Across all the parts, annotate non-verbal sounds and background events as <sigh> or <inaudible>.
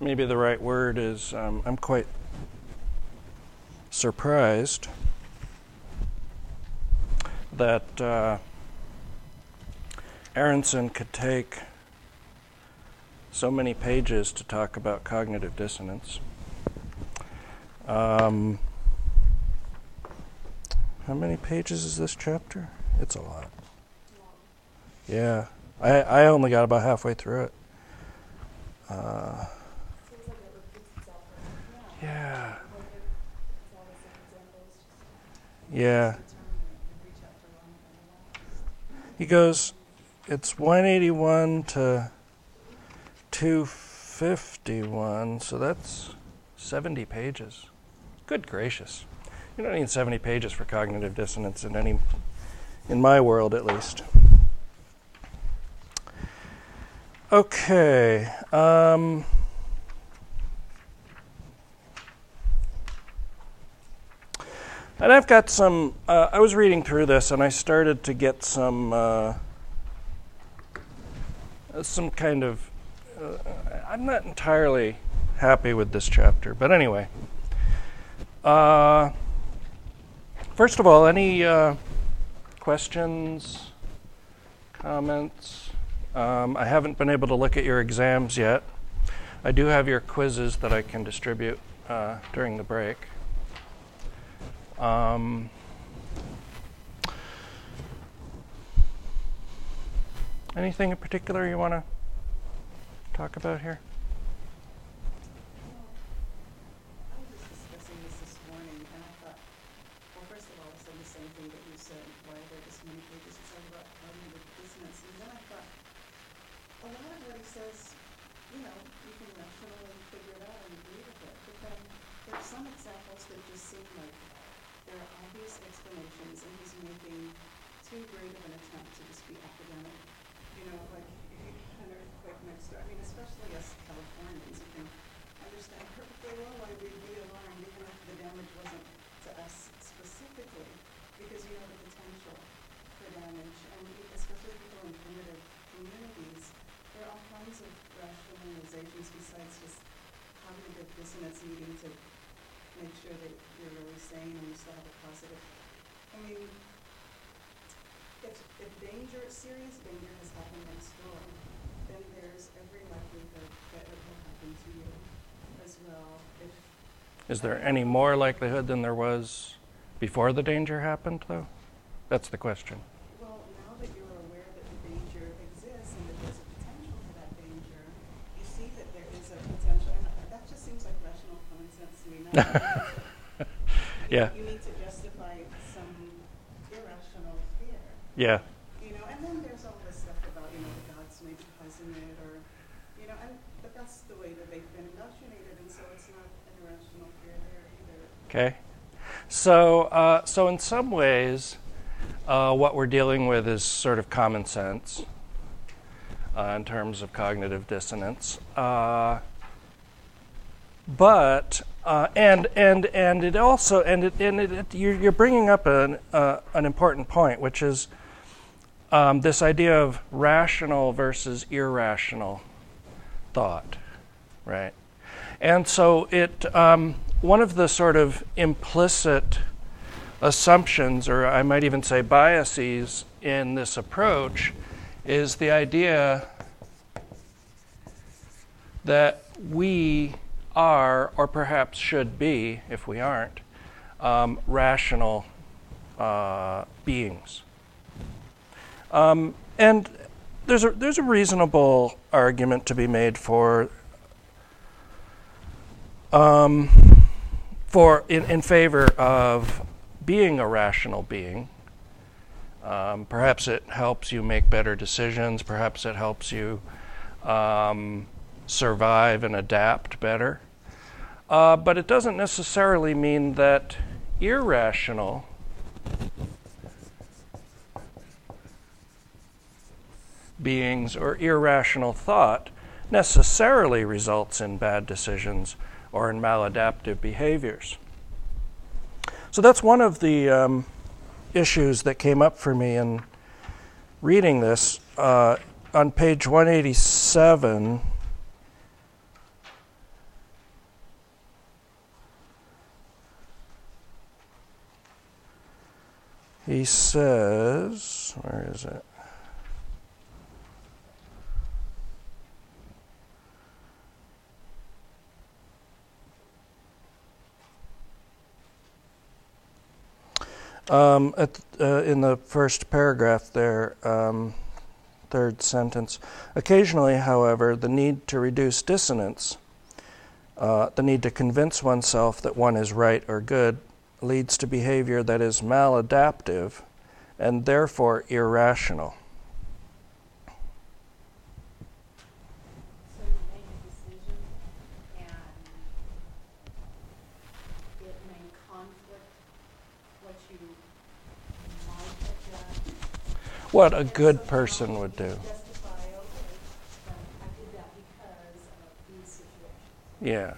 maybe the right word is um, I'm quite surprised that uh, Aronson could take so many pages to talk about cognitive dissonance. Um, how many pages is this chapter? It's a lot. Yeah, I, I only got about halfway through it. Uh, yeah. Yeah. He goes, it's 181 to 251, so that's 70 pages. Good gracious. You don't need 70 pages for cognitive dissonance in any, in my world at least. Okay. Um, and I've got some. Uh, I was reading through this, and I started to get some uh, some kind of. Uh, I'm not entirely happy with this chapter, but anyway. Uh, first of all, any uh, questions, comments? Um, I haven't been able to look at your exams yet. I do have your quizzes that I can distribute uh, during the break. Um, anything in particular you want to talk about here? Is there any more likelihood than there was before the danger happened, though? That's the question. Well, now that you're aware that the danger exists and that there's a potential for that danger, you see that there is a potential, and that just seems like rational common sense to me. <laughs> yeah. You need to justify some irrational fear. Yeah. You know, and then there's all this stuff about, you know, the gods may be causing it or, you know, and, but that's the way that they've been indoctrinated, and so it's not an irrational fear there either. Okay? So, uh, so in some ways, uh, what we're dealing with is sort of common sense uh, in terms of cognitive dissonance. But uh, and and and it also and it, and it, it, you're, you're bringing up an uh, an important point, which is um, this idea of rational versus irrational thought, right? And so it um, one of the sort of implicit assumptions, or I might even say biases, in this approach is the idea that we are, or perhaps should be, if we aren't, um, rational uh, beings. Um, and there's a, there's a reasonable argument to be made for um, for in, in favor of being a rational being. Um, perhaps it helps you make better decisions. Perhaps it helps you um, survive and adapt better. Uh, but it doesn't necessarily mean that irrational beings or irrational thought necessarily results in bad decisions or in maladaptive behaviors. So that's one of the um, issues that came up for me in reading this. Uh, on page 187, He says, where is it? Um, at, uh, in the first paragraph there, um, third sentence. Occasionally, however, the need to reduce dissonance, uh, the need to convince oneself that one is right or good, leads to behavior that is maladaptive and therefore irrational. So you make a decision and it may conflict what you might have done. What a good person would do. Justify, okay, but I did that because of these situations. Yeah.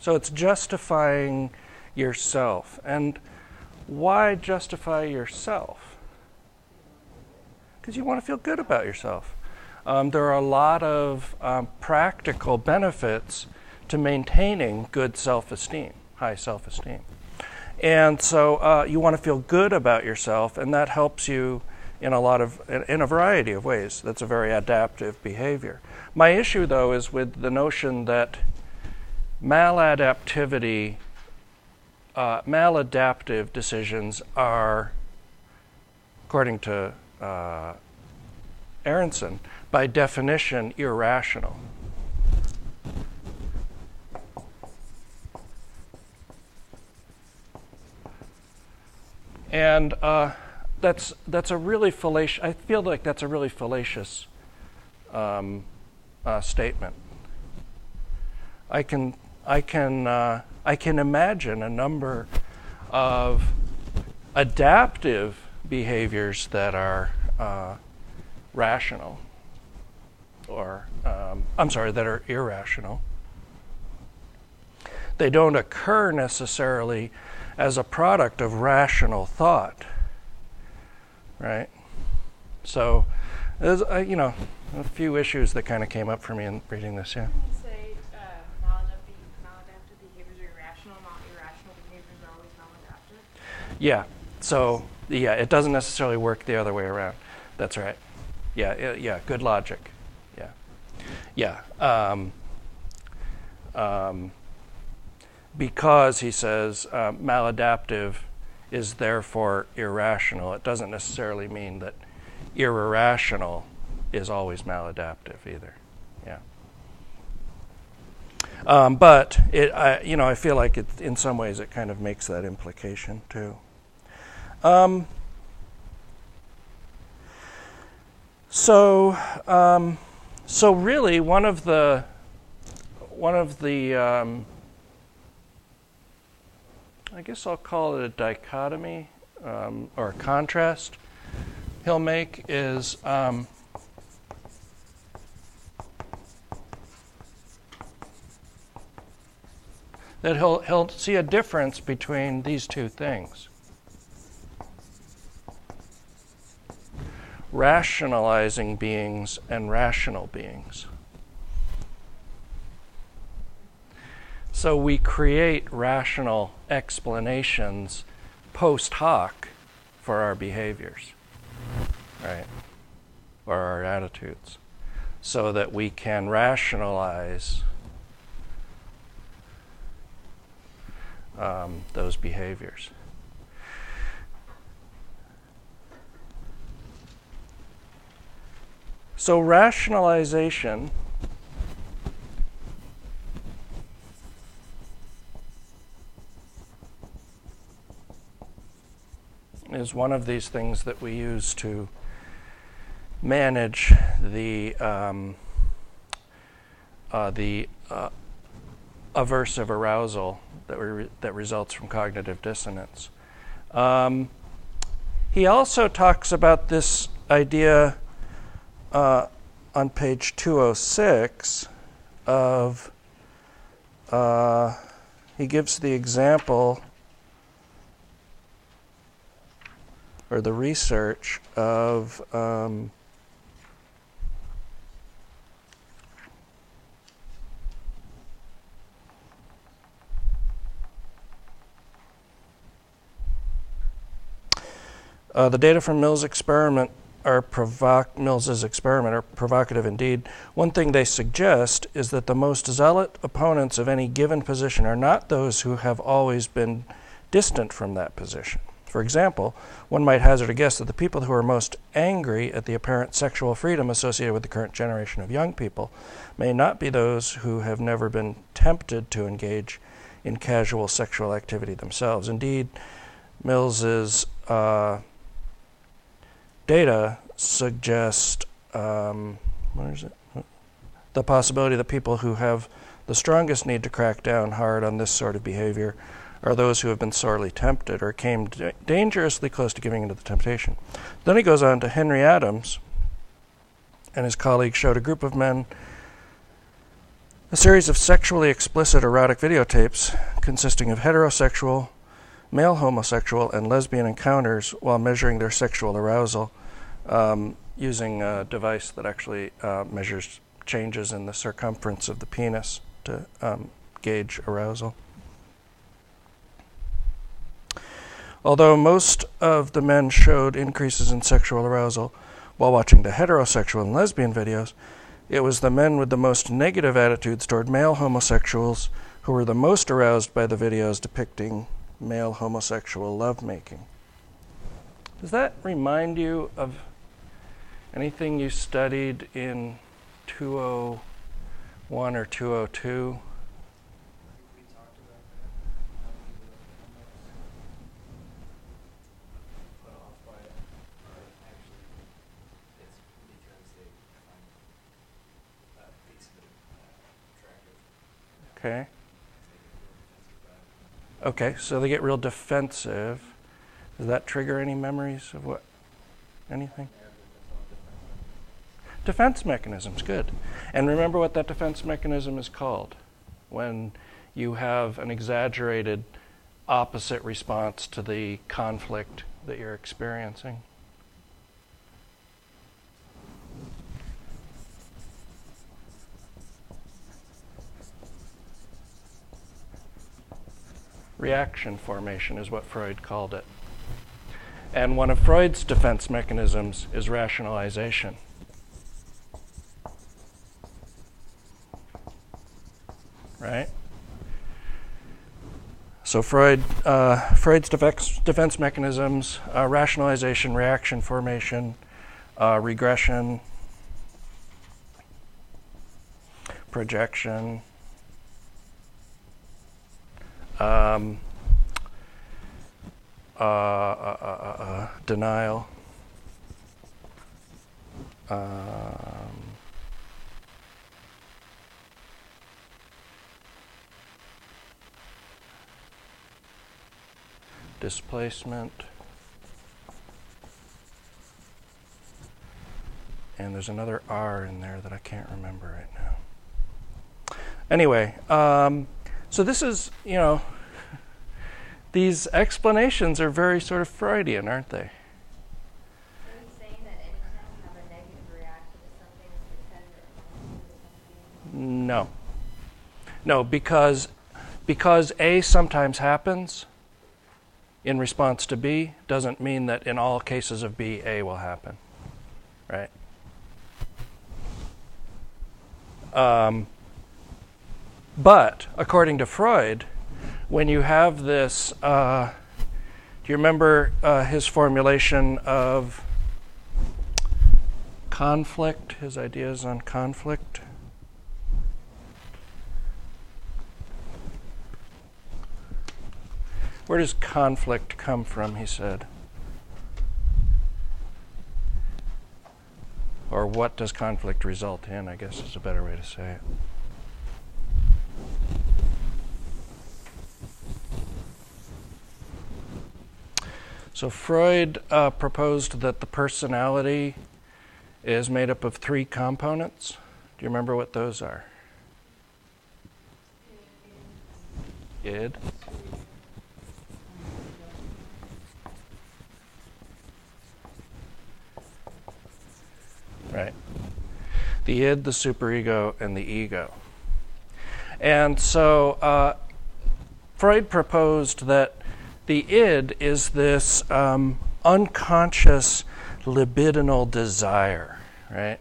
So it's justifying yourself. And why justify yourself? Because you want to feel good about yourself. Um, there are a lot of um, practical benefits to maintaining good self esteem, high self esteem. And so uh, you want to feel good about yourself, and that helps you in a lot of in a variety of ways. That's a very adaptive behavior. My issue, though, is with the notion that maladaptivity, uh, maladaptive decisions are, according to uh, Aronson, by definition irrational. And uh, that's that's a really fallacious. I feel like that's a really fallacious um, uh, statement. I can I can uh, I can imagine a number of adaptive behaviors that are uh, rational, or um, I'm sorry, that are irrational. They don't occur necessarily as a product of rational thought, right? So, there's uh, you know a few issues that kind of came up for me in reading this. Yeah. Can you say uh, maladaptive, maladaptive behaviors are irrational, not irrational behaviors are always maladaptive? Yeah. So yeah, it doesn't necessarily work the other way around. That's right. Yeah. yeah. Good logic. Yeah. Yeah. Um, um, because he says uh, maladaptive is therefore irrational. It doesn't necessarily mean that irrational is always maladaptive either. Yeah. Um, but it, I, you know, I feel like it, in some ways, it kind of makes that implication too. Um, so, um, so really, one of the one of the um, I guess I'll call it a dichotomy um, or a contrast he'll make is um, that he'll, he'll see a difference between these two things. Rationalizing beings and rational beings. So we create rational explanations post hoc for our behaviors, right? Or our attitudes, so that we can rationalize um, those behaviors. So, rationalization is one of these things that we use to manage the um, uh, the uh, aversive arousal that re- that results from cognitive dissonance. Um, he also talks about this idea uh, on page 206 of uh, he gives the example or the research of um, Uh, the data from Mills' experiment are provoc- Mills's experiment are provocative indeed. One thing they suggest is that the most zealot opponents of any given position are not those who have always been distant from that position. For example, one might hazard a guess that the people who are most angry at the apparent sexual freedom associated with the current generation of young people may not be those who have never been tempted to engage in casual sexual activity themselves. Indeed, Mills's uh, data suggest um, what is it? The possibility that people who have the strongest need to crack down hard on this sort of behavior are those who have been sorely tempted or came dangerously close to giving into the temptation. Then he goes on to Henry Adams and his colleagues showed a group of men a series of sexually explicit erotic videotapes consisting of heterosexual, male homosexual, and lesbian encounters while measuring their sexual arousal um, using a device that actually uh, measures changes in the circumference of the penis to um, gauge arousal. Although most of the men showed increases in sexual arousal while watching the heterosexual and lesbian videos, it was the men with the most negative attitudes toward male homosexuals who were the most aroused by the videos depicting male homosexual lovemaking. Does that remind you of anything you studied in 201 or 202? Okay. Okay, so they get real defensive. Does that trigger any memories of what? Anything? Defense mechanisms, good. And remember what that defense mechanism is called when you have an exaggerated opposite response to the conflict that you're experiencing. Reaction formation is what Freud called it. And one of Freud's defense mechanisms is rationalization. Right? So Freud, uh, Freud's defense, defense mechanisms: uh, rationalization, reaction formation, uh, regression, projection, um, uh, uh, uh, uh denial. Um, displacement. And there's another R in there that I can't remember right now. Anyway, um, so this is, you know, these explanations are very sort of Freudian, aren't they? No. No, because because A sometimes happens, in response to B doesn't mean that in all cases of B, A will happen. Right? Um, but according to Freud, when you have this, uh, do you remember uh, his formulation of conflict, his ideas on conflict? Where does conflict come from, he said? Or what does conflict result in, I guess is a better way to say it. So Freud uh, proposed that the personality is made up of three components. Do you remember what those are? Id. right? The id, the superego, and the ego. And so uh, Freud proposed that the id is this um, unconscious libidinal desire, right?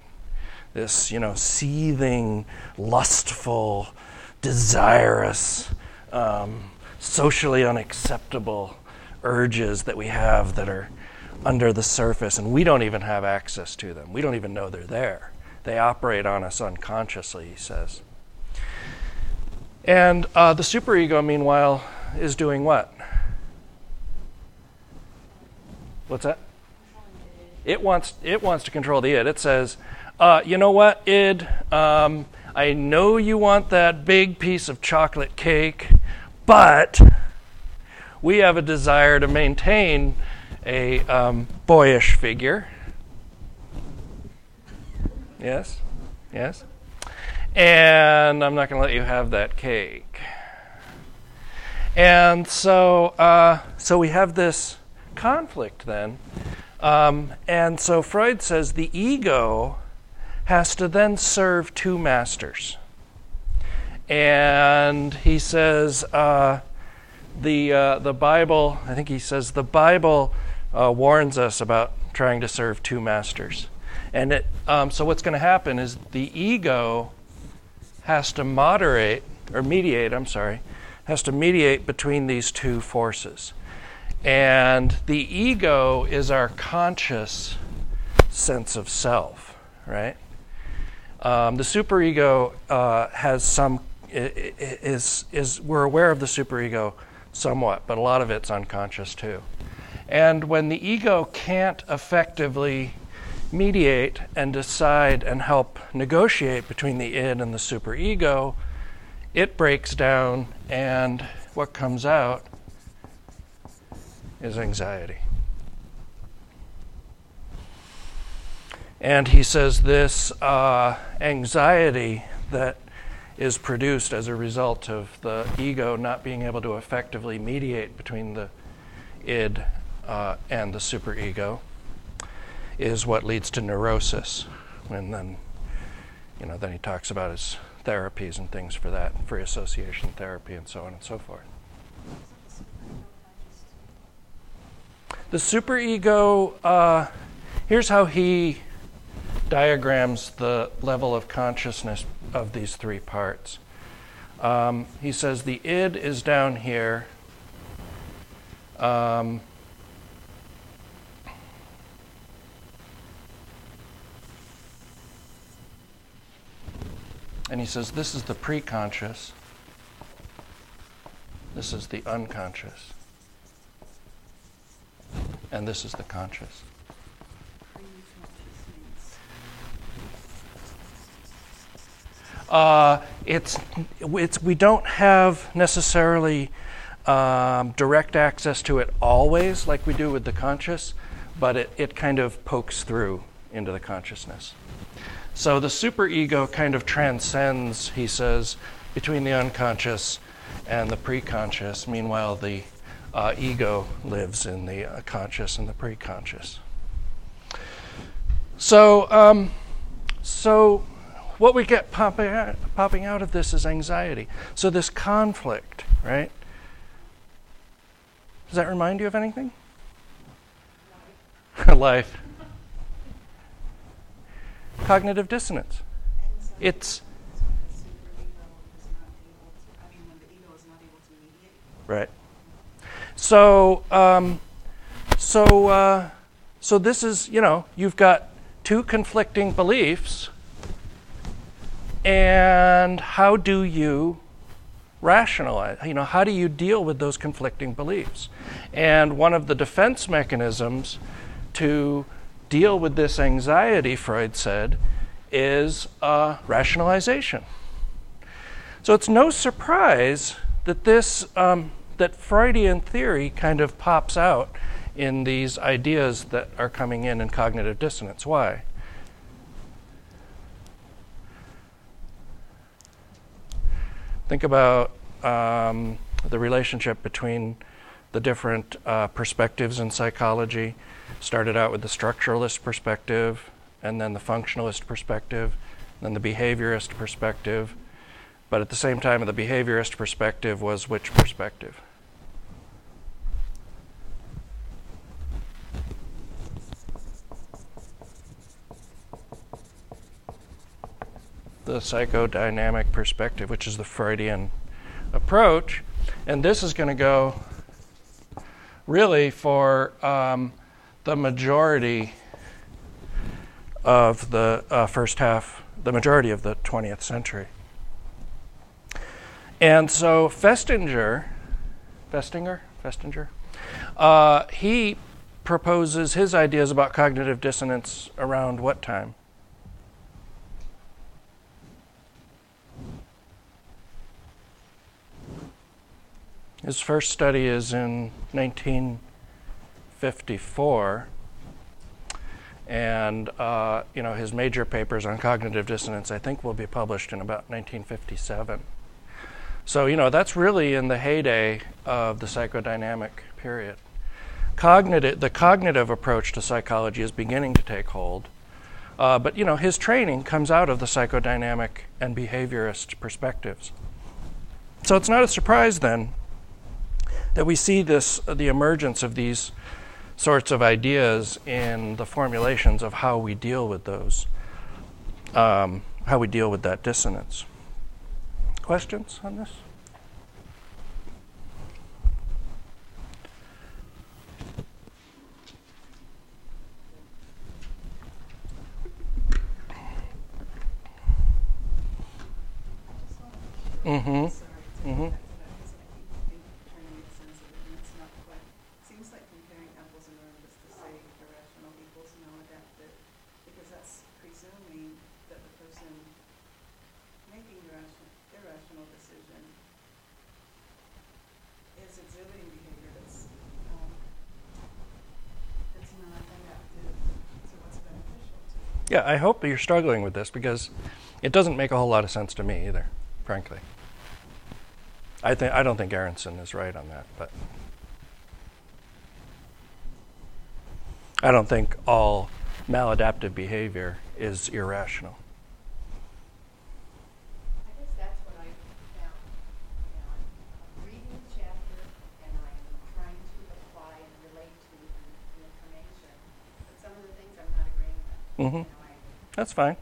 This, you know, seething, lustful, desirous, um, socially unacceptable urges that we have that are under the surface, and we don't even have access to them. We don't even know they're there. They operate on us unconsciously, he says. And uh, the superego, meanwhile, is doing what? What's that? It wants it wants to control the id. It says, uh, you know what, id? Um, I know you want that big piece of chocolate cake, but we have a desire to maintain a um, boyish figure. Yes, yes. And I'm not going to let you have that cake. And so, uh, so we have this conflict then. Um, and so Freud says the ego has to then serve two masters. And he says uh, the, uh, the Bible, I think he says the Bible uh, warns us about trying to serve two masters. And it, um, so what's going to happen is the ego has to moderate, or mediate, I'm sorry, has to mediate between these two forces. And the ego is our conscious sense of self, right? Um, the superego uh, has some is is we're aware of the superego somewhat, but a lot of it's unconscious too. And when the ego can't effectively mediate and decide and help negotiate between the id and the superego, it breaks down, and what comes out is anxiety. And he says this uh, anxiety that is produced as a result of the ego not being able to effectively mediate between the id uh, and the superego is what leads to neurosis. And then, you know, then he talks about his therapies and things for that, free association therapy and so on and so forth. The superego, uh, here's how he diagrams the level of consciousness of these three parts. Um, he says the id is down here. Um, and he says this is the preconscious, this is the unconscious and this is the conscious. Uh, it's, it's, we don't have necessarily um, direct access to it always, like we do with the conscious, but it, it kind of pokes through into the consciousness. So the superego kind of transcends, he says, between the unconscious and the preconscious. Meanwhile, the uh, ego lives in the uh, conscious and the preconscious. So, um, so what we get popping out, popping out of this is anxiety. So this conflict, right? Does that remind you of anything? <laughs> Life. Cognitive dissonance. It's right. So, um, so, uh, so this is, you know, you've got two conflicting beliefs, and how do you rationalize? You know, how do you deal with those conflicting beliefs? And one of the defense mechanisms to deal with this anxiety, Freud said, is uh, rationalization. So it's no surprise that this um, that Freudian theory kind of pops out in these ideas that are coming in in cognitive dissonance. Why? Think about um, the relationship between the different uh, perspectives in psychology. Started out with the structuralist perspective, and then the functionalist perspective, then the behaviorist perspective, but at the same time, the behaviorist perspective was which perspective? The psychodynamic perspective, which is the Freudian approach. And this is going to go really for um, the majority of the uh, first half, the majority of the 20th century. And so Festinger, Festinger, Festinger, uh, he proposes his ideas about cognitive dissonance around what time? His first study is in 1954, and uh, you know his major papers on cognitive dissonance, I think, will be published in about 1957. So you know that's really in the heyday of the psychodynamic period. Cognitive, the cognitive approach to psychology is beginning to take hold, uh, but you know his training comes out of the psychodynamic and behaviorist perspectives. So it's not a surprise then that we see this the emergence of these sorts of ideas in the formulations of how we deal with those, um, how we deal with that dissonance. Questions on this? Mm-hmm. Sorry, Mhm. to go back to that, because I keep think, trying to make sense of it, and it's not quite, seems like comparing apples and oranges to say irrational equals maladaptive, because that's presuming that the person making the irrational, irrational decision is exhibiting behavior that's, um, that's not adaptive to what's beneficial I hope you're struggling with this because it doesn't make a whole lot of sense to me either, frankly. I think I don't think Aronson is right on that, but I don't think all maladaptive behavior is irrational. I guess that's what I found. You know, I'm reading the chapter and I'm trying to apply and relate to the the information, but some of the things I'm not agreeing with. hmm You know, I, That's fine.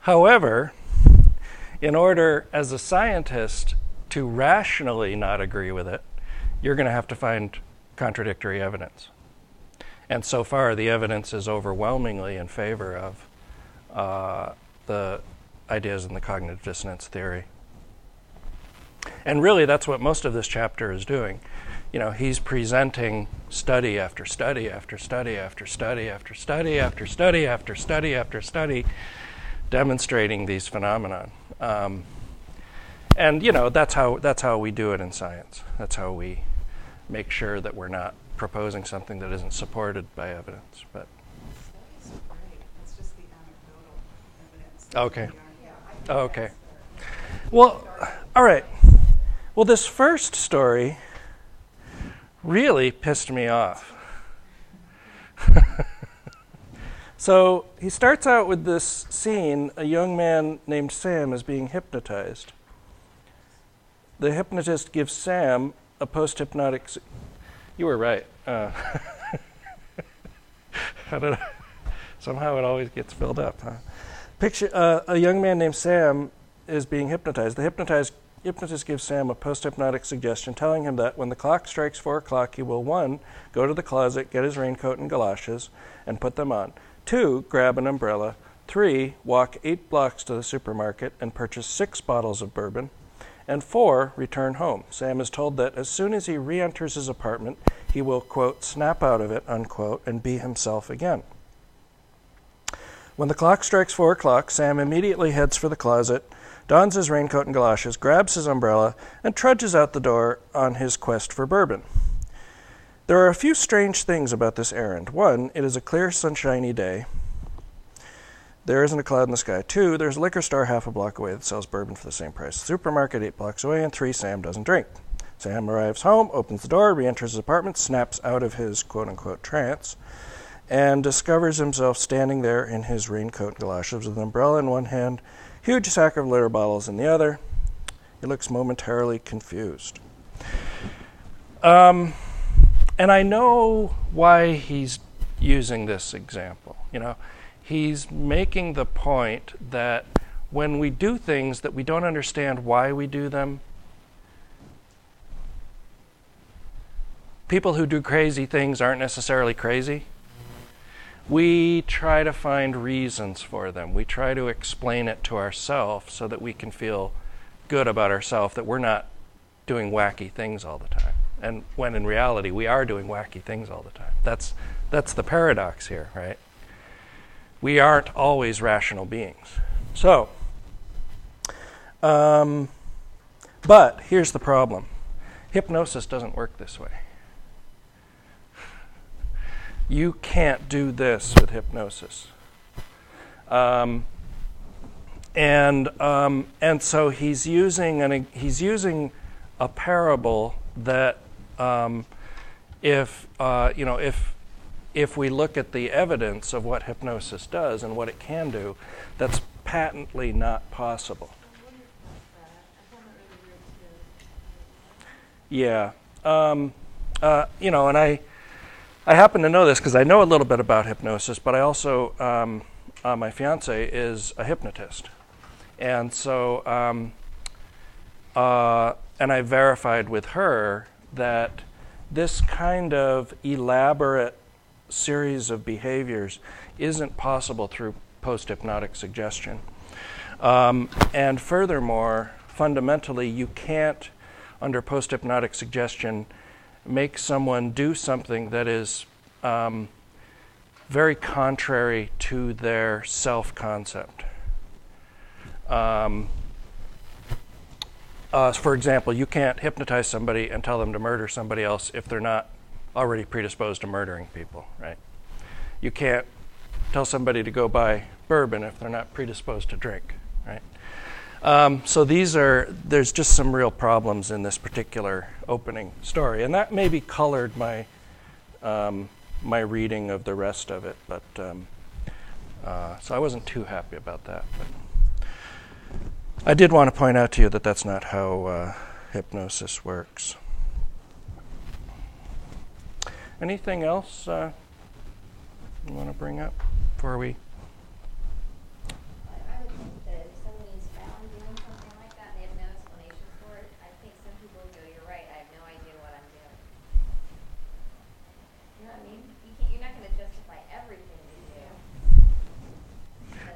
However, in order as a scientist to rationally not agree with it, you're going to have to find contradictory evidence. And so far, the evidence is overwhelmingly in favor of uh, the ideas in the cognitive dissonance theory. And really, that's what most of this chapter is doing. You know, he's presenting study after study after study after study after study after study after study after study, demonstrating these phenomenon. Um, and you know, that's how that's how we do it in science. That's how we make sure that we're not proposing something that isn't supported by evidence. But Studies are just the anecdotal evidence. Okay. yeah, I think okay. Well, all right. Well, this first story really pissed me off. <laughs> so he starts out with this scene a young man named Sam is being hypnotized. The hypnotist gives Sam a post hypnotic. You were right. Uh. <laughs> Somehow it always gets filled up, huh? Picture uh, a young man named Sam is being hypnotized. The hypnotized, hypnotist gives Sam a post hypnotic suggestion telling him that when the clock strikes four o'clock, he will one, go to the closet, get his raincoat and galoshes, and put them on. Two, grab an umbrella. Three, walk eight blocks to the supermarket and purchase six bottles of bourbon. And four, return home. Sam is told that as soon as he re enters his apartment, he will, quote, snap out of it, unquote, and be himself again. When the clock strikes four o'clock, Sam immediately heads for the closet, dons his raincoat and galoshes, grabs his umbrella, and trudges out the door on his quest for bourbon. There are a few strange things about this errand. One, it is a clear, sunshiny day. There isn't a cloud in the sky. Two, there's a liquor store half a block away that sells bourbon for the same price. Supermarket eight blocks away. And three, Sam doesn't drink. Sam arrives home, opens the door, re enters his apartment, snaps out of his quote unquote trance, and discovers himself standing there in his raincoat and galoshes with an umbrella in one hand, huge sack of litter bottles in the other. He looks momentarily confused. Um, and I know why he's using this example. You know, he's making the point that when we do things that we don't understand why we do them, people who do crazy things aren't necessarily crazy. We try to find reasons for them. We try to explain it to ourselves so that we can feel good about ourselves that we're not doing wacky things all the time. And when in reality we are doing wacky things all the time. That's that's the paradox here, right? We aren't always rational beings. So, um, but here's the problem hypnosis doesn't work this way. You can't do this with hypnosis. Um, and um, and so he's using an, he's using a parable that um, if uh, you know if if we look at the evidence of what hypnosis does and what it can do, that's patently not possible. Yeah. Um, uh, you know, and I, I happen to know this because I know a little bit about hypnosis, but I also, um, uh, my fiance is a hypnotist. And so, um, uh, and I verified with her that this kind of elaborate series of behaviors isn't possible through post hypnotic suggestion. Um, and furthermore, fundamentally, you can't, under post hypnotic suggestion, make someone do something that is um, very contrary to their self concept. Um, uh, for example, you can't hypnotize somebody and tell them to murder somebody else if they're not already predisposed to murdering people, right? You can't tell somebody to go buy bourbon if they're not predisposed to drink? Um, so these are there's just some real problems in this particular opening story, and that maybe colored my um, my reading of the rest of it. But um, uh, so I wasn't too happy about that. But I did want to point out to you that that's not how uh, hypnosis works. Anything else uh, you want to bring up before we? I I would think that if somebody is found doing something like that and they have no explanation for it, I think some people would go, you're right, I have no idea what I'm doing. You know what I mean? You can't, you're not gonna justify everything you do. But Good. at some point you go, you're right, I'm acting like an idiot, what am I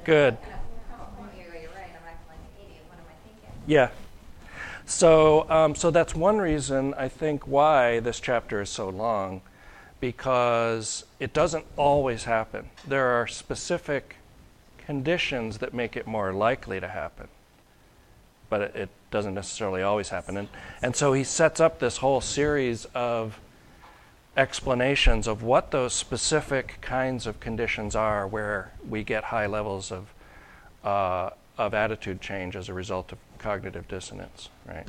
thinking? Yeah. So, um, so that's one reason I think why this chapter is so long, because it doesn't always happen. There are specific conditions that make it more likely to happen, but it, it doesn't necessarily always happen. And, and so he sets up this whole series of explanations of what those specific kinds of conditions are where we get high levels of, uh, of attitude change as a result of cognitive dissonance, right?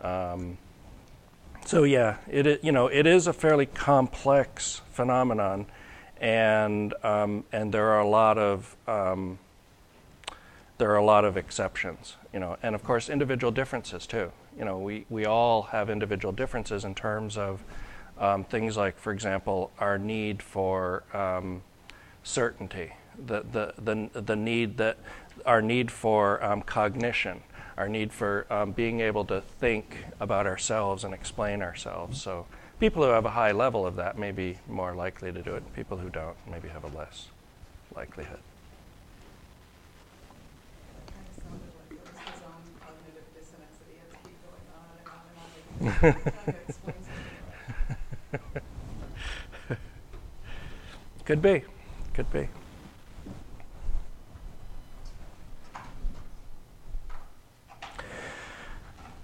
Um, so yeah, it you know it is a fairly complex phenomenon, and um, and there are a lot of um, there are a lot of exceptions, you know, and of course individual differences too. You know, we we all have individual differences in terms of um, things like, for example, our need for um, certainty, the, the the the need that our need for um, cognition, our need for um, being able to think about ourselves and explain ourselves. So people who have a high level of that may be more likely to do it. People who don't maybe have a less likelihood. Kind of sounded like it was his own cognitive dissonance that he had to keep going on and on and on. and Trying to explain something. <laughs> Could be. Could be.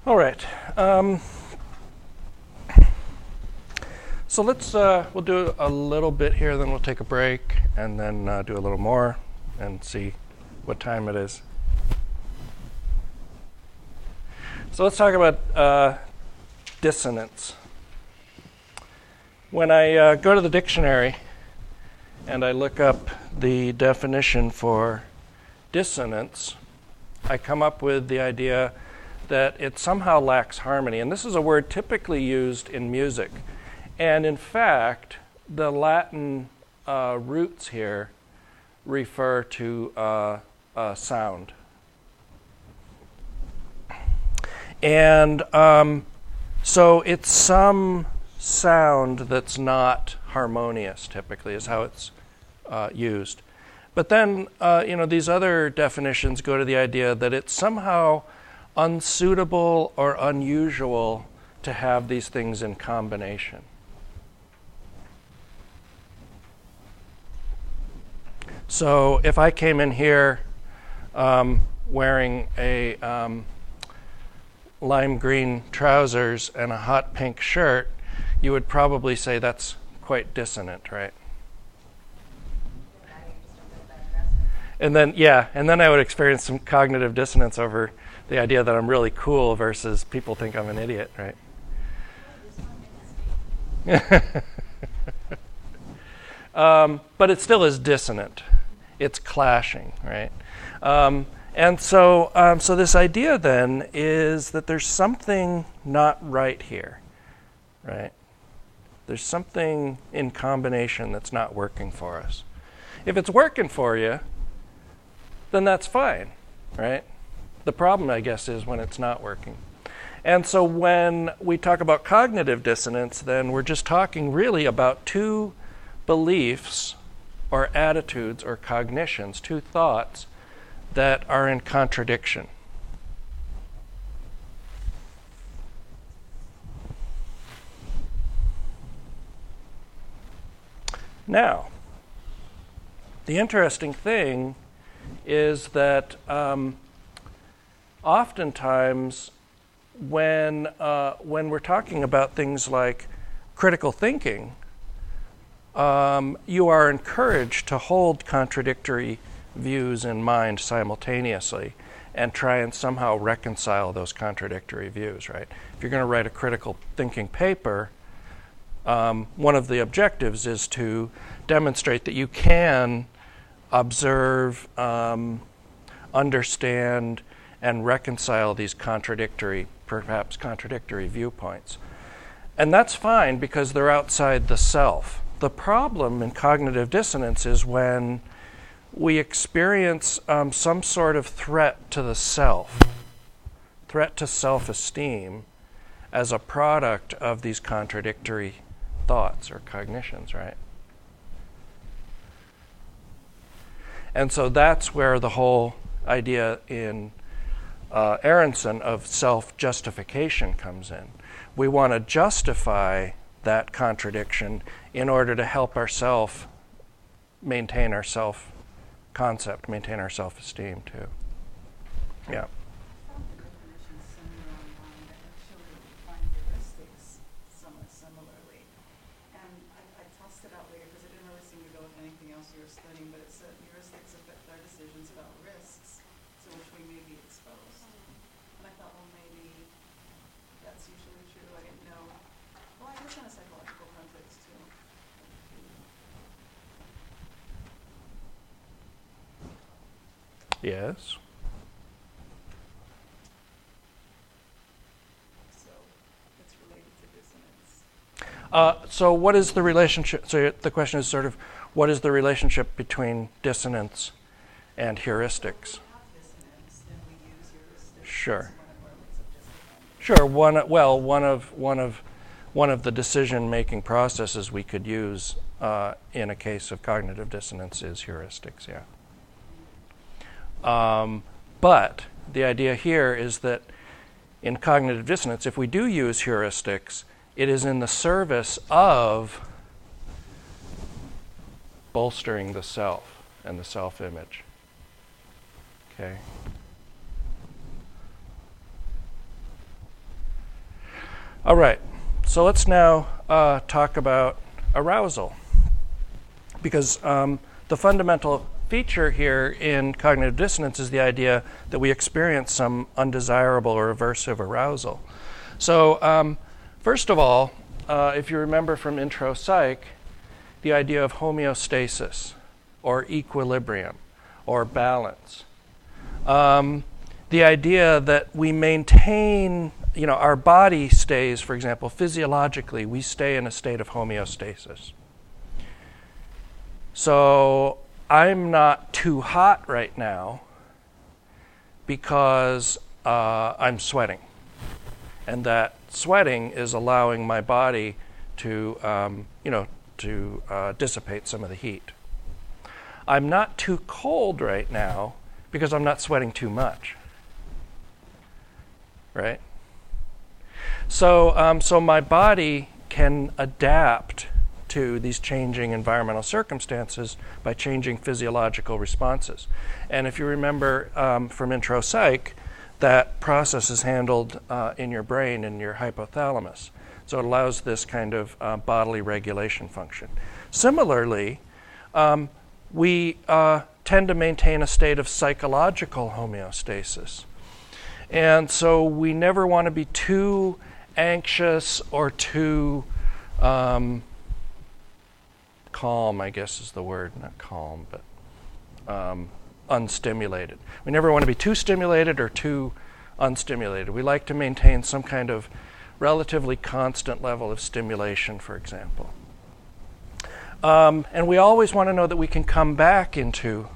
All right. Um, so let's uh, we'll do a little bit here, then we'll take a break, and then uh, do a little more, and see what time it is. So let's talk about uh, dissonance. When I uh, go to the dictionary and I look up the definition for dissonance, I come up with the idea that it somehow lacks harmony. And this is a word typically used in music. And in fact, the Latin uh, roots here refer to uh, sound. And um, so it's some sound that's not harmonious, typically, is how it's uh, used. But then, uh, you know, these other definitions go to the idea that it's somehow unsuitable or unusual to have these things in combination. So if I came in here um, wearing a um, lime green trousers and a hot pink shirt, you would probably say that's quite dissonant, right? And then, yeah, and then I would experience some cognitive dissonance over the idea that I'm really cool versus people think I'm an idiot, right? <laughs> um, but it still is dissonant. It's clashing, right? Um, and so, um, so this idea then is that there's something not right here, right? There's something in combination that's not working for us. If it's working for you, then that's fine, right? The problem, I guess, is when it's not working. And so when we talk about cognitive dissonance, then we're just talking really about two beliefs or attitudes or cognitions, two thoughts that are in contradiction. Now, the interesting thing is that um, oftentimes when, uh, when we're talking about things like critical thinking, um, you are encouraged to hold contradictory views in mind simultaneously and try and somehow reconcile those contradictory views, right? If you're going to write a critical thinking paper, um, one of the objectives is to demonstrate that you can observe, um, understand, and reconcile these contradictory, perhaps contradictory viewpoints. And that's fine because they're outside the self. The problem in cognitive dissonance is when we experience um, some sort of threat to the self, threat to self esteem, as a product of these contradictory thoughts or cognitions, right? And so that's where the whole idea in uh, Aronson of self justification comes in. We want to justify that contradiction in order to help ourselves maintain our self concept, maintain our self esteem too. Yeah. Some of the definitions somewhere online that actually define heuristics somewhat similarly. And I, I tossed it out later because it didn't really seem to go with anything else you were studying, but it said heuristics affect our decisions about risks to which we may be exposed. And I thought, well, maybe that's usually true. I didn't know. Well, I guess in a psychological context too. Yes. So it's related to dissonance. Uh, so, what is the relationship? So, the question is sort of what is the relationship between dissonance and heuristics? dissonance, then we use heuristics. Sure. one of our ways of justifying it. Sure. One. Well, one of one of one of the decision-making processes we could use uh, in a case of cognitive dissonance is heuristics. Yeah. Um, but the idea here is that in cognitive dissonance, if we do use heuristics, it is in the service of bolstering the self and the self image. Okay? All right, so let's now uh, talk about arousal. Because um, the fundamental feature here in cognitive dissonance is the idea that we experience some undesirable or aversive arousal. So, um, first of all, uh, if you remember from intro psych, the idea of homeostasis or equilibrium or balance. Um, the idea that we maintain, you know, our body stays, for example, physiologically, we stay in a state of homeostasis. So I'm not too hot right now because uh, I'm sweating. And that sweating is allowing my body to, um, you know, to uh, dissipate some of the heat. I'm not too cold right now because I'm not sweating too much. Right? So, um, so my body can adapt to these changing environmental circumstances by changing physiological responses. And if you remember um, from intro psych, that process is handled uh, in your brain in your hypothalamus. So it allows this kind of uh, bodily regulation function. Similarly, um, we uh, tend to maintain a state of psychological homeostasis. And so we never want to be too anxious or too um, calm, I guess is the word, not calm, but um, unstimulated. We never want to be too stimulated or too unstimulated. We like to maintain some kind of relatively constant level of stimulation, for example. Um, and we always want to know that we can come back into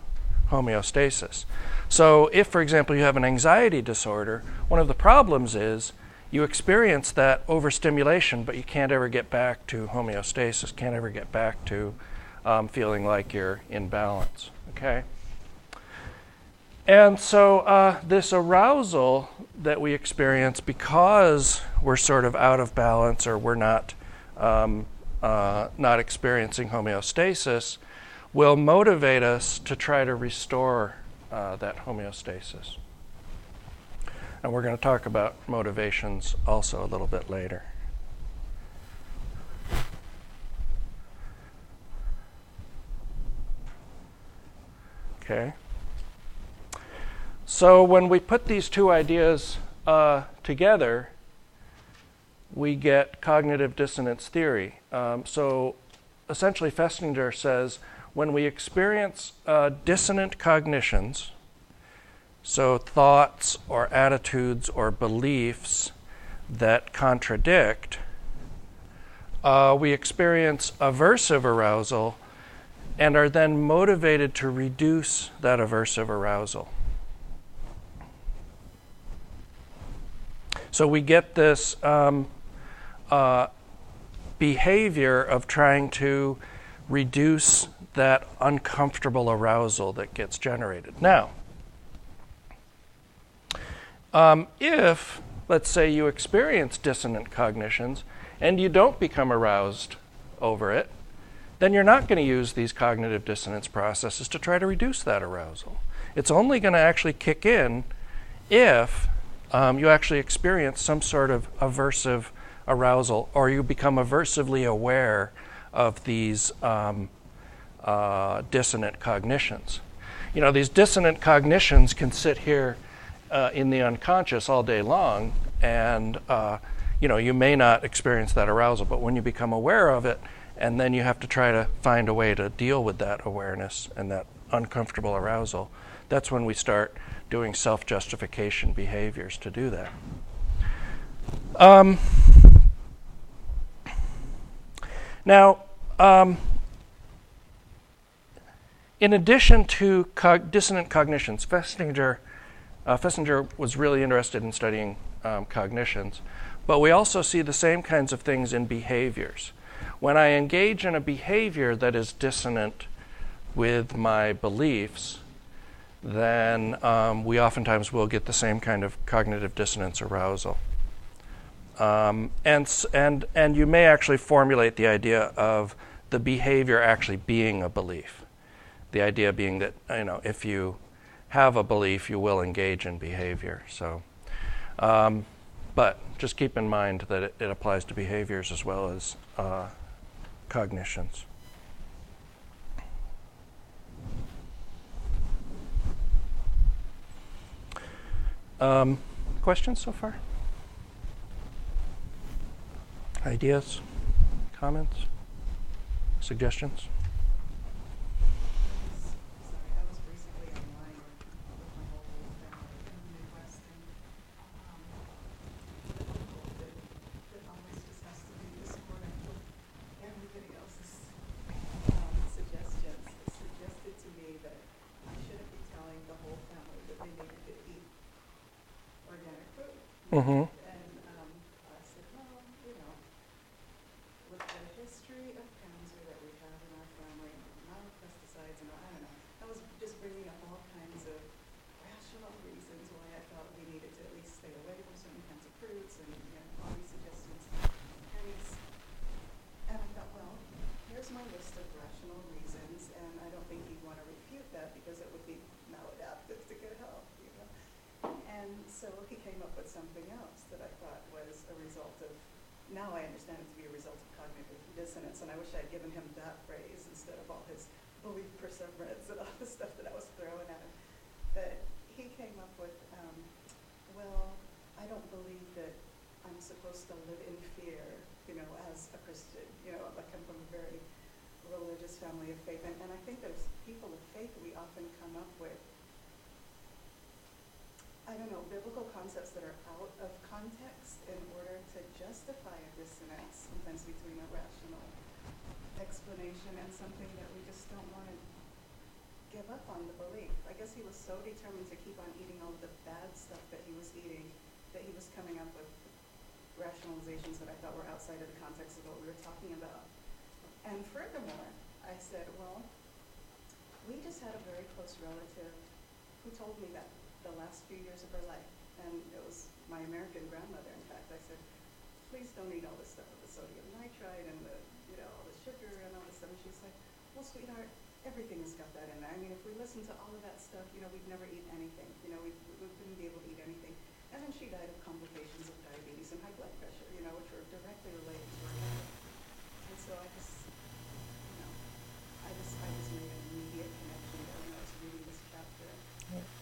homeostasis. So, if, for example, you have an anxiety disorder, one of the problems is you experience that overstimulation, but you can't ever get back to homeostasis, can't ever get back to um, feeling like you're in balance. Okay? And so, uh, this arousal that we experience because we're sort of out of balance or we're not, um, uh, not experiencing homeostasis will motivate us to try to restore uh, that homeostasis. And we're going to talk about motivations also a little bit later. Okay. So when we put these two ideas uh, together, we get cognitive dissonance theory. Um, so essentially, Festinger says when we experience uh, dissonant cognitions, so, thoughts or attitudes or beliefs that contradict, uh, we experience aversive arousal and are then motivated to reduce that aversive arousal. So, we get this um, uh, behavior of trying to reduce that uncomfortable arousal that gets generated. Now, um, if, let's say, you experience dissonant cognitions and you don't become aroused over it, then you're not going to use these cognitive dissonance processes to try to reduce that arousal. It's only going to actually kick in if um, you actually experience some sort of aversive arousal or you become aversively aware of these um, uh, dissonant cognitions. You know, these dissonant cognitions can sit here uh, in the unconscious all day long, and uh, you know you may not experience that arousal, but when you become aware of it, and then you have to try to find a way to deal with that awareness and that uncomfortable arousal, that's when we start doing self-justification behaviors to do that. Um, now, um, in addition to dissonant cognitions, Festinger uh, Festinger was really interested in studying um, cognitions, but we also see the same kinds of things in behaviors. When I engage in a behavior that is dissonant with my beliefs, then um, we oftentimes will get the same kind of cognitive dissonance arousal. Um, and, and, and you may actually formulate the idea of the behavior actually being a belief. The idea being that, you know, if you have a belief, you will engage in behavior. So, um, but just keep in mind that it, it applies to behaviors as well as uh, cognitions. Um, questions so far? Ideas? Comments? Suggestions? Sorry, I was recently online with my whole family in the Midwest, Mm-hmm. And um, I said, well, you know, with the history of cancer that we have in our family, amount of pesticides and I don't know, I was just bringing up all kinds of rational reasons why I thought we needed to at least stay away from certain kinds of fruits and, you know, all these suggestions. And he's, and I thought, well, here's my list of rational reasons, and I don't think he'd want to refute that because it would be maladaptive to good health, you know? And so he came up with something else that I thought was a result of, now I understand it to be a result of cognitive dissonance, and I wish I'd given him that phrase instead of all his belief perseverance and all the stuff that I was throwing at him. But he came up with, um, well, I don't believe that I'm supposed to live in fear, you know, as a Christian. You know, I come from a very religious family of faith, and, and I think that as people of faith, we often come up with I don't know, biblical concepts that are out of context in order to justify a dissonance, sometimes between a rational explanation and something that we just don't want to give up on the belief. I guess he was so determined to keep on eating all of the bad stuff that he was eating that he was coming up with rationalizations that I thought were outside of the context of what we were talking about. And furthermore, I said, well, we just had a very close relative who told me that the her life, and it was my American grandmother, in fact. I said, please don't eat all this stuff with the sodium nitrite and the, you know, all the sugar and all this stuff. And she's like, well, sweetheart, everything has got that in there. I mean, if we listen to all of that stuff, you know, we'd never eat anything. You know, we, we wouldn't be able to eat anything. And then she died of complications of diabetes and high blood pressure, you know, which were directly related to her. And so I just, you know, I just, I just made an immediate connection there when I was reading this chapter.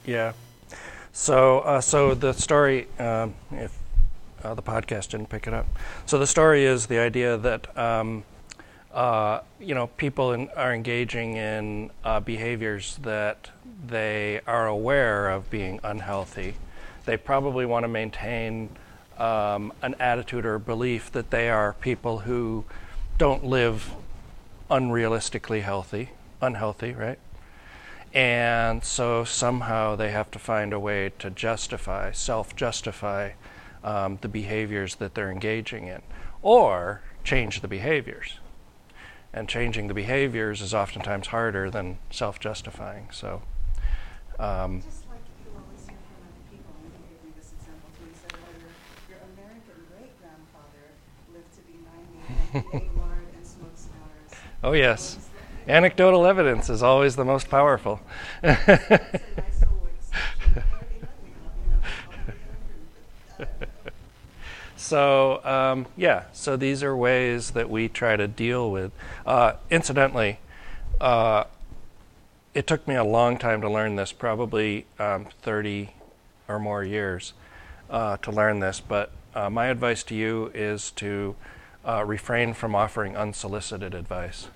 Yeah. So, uh, so the story, um, if uh, the podcast didn't pick it up, so the story is the idea that um, uh, you know people in, are engaging in uh, behaviors that they are aware of being unhealthy. They probably want to maintain um, an attitude or belief that they are people who don't live unrealistically healthy, unhealthy, right? And so somehow they have to find a way to justify, self justify um, the behaviors that they're engaging in, or change the behaviors. And changing the behaviors is oftentimes harder than self justifying. So, um, Just like you always hear from other people, and he gave me this example too. He said, well, your, your American great grandfather lived to be 90 <laughs> and he ate lard and smoked cigars. oh, yes, anecdotal evidence is always the most powerful. <laughs> So um, yeah, so these are ways that we try to deal with. Uh, incidentally, uh, it took me a long time to learn this, probably um, 30 or more years uh, to learn this. But uh, my advice to you is to uh, refrain from offering unsolicited advice.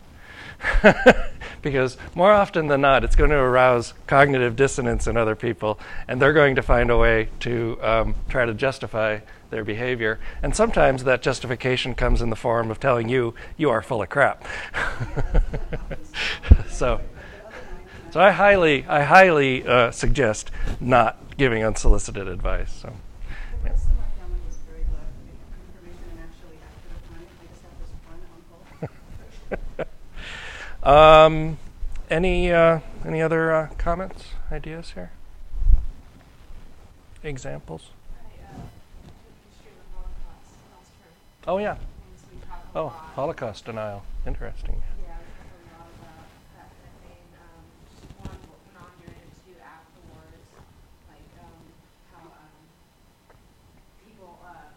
<laughs> because more often than not, it's going to arouse cognitive dissonance in other people, and they're going to find a way to um, try to justify their behavior. And sometimes that justification comes in the form of telling you you are full of crap. <laughs> so, so I highly, I highly uh, suggest not giving unsolicited advice. So, The rest of my family was very glad to get information and actually acted upon it. I just have this one uncle. Um, any uh, any other uh, comments, ideas here? Examples? I, took history of the Holocaust last term, Oh yeah. and so we talked a Oh. Holocaust denial. Interesting. Yeah, we talked a lot about that kind of thing. Um, just one w- went on during it too afterwards, like um, how um, people uh,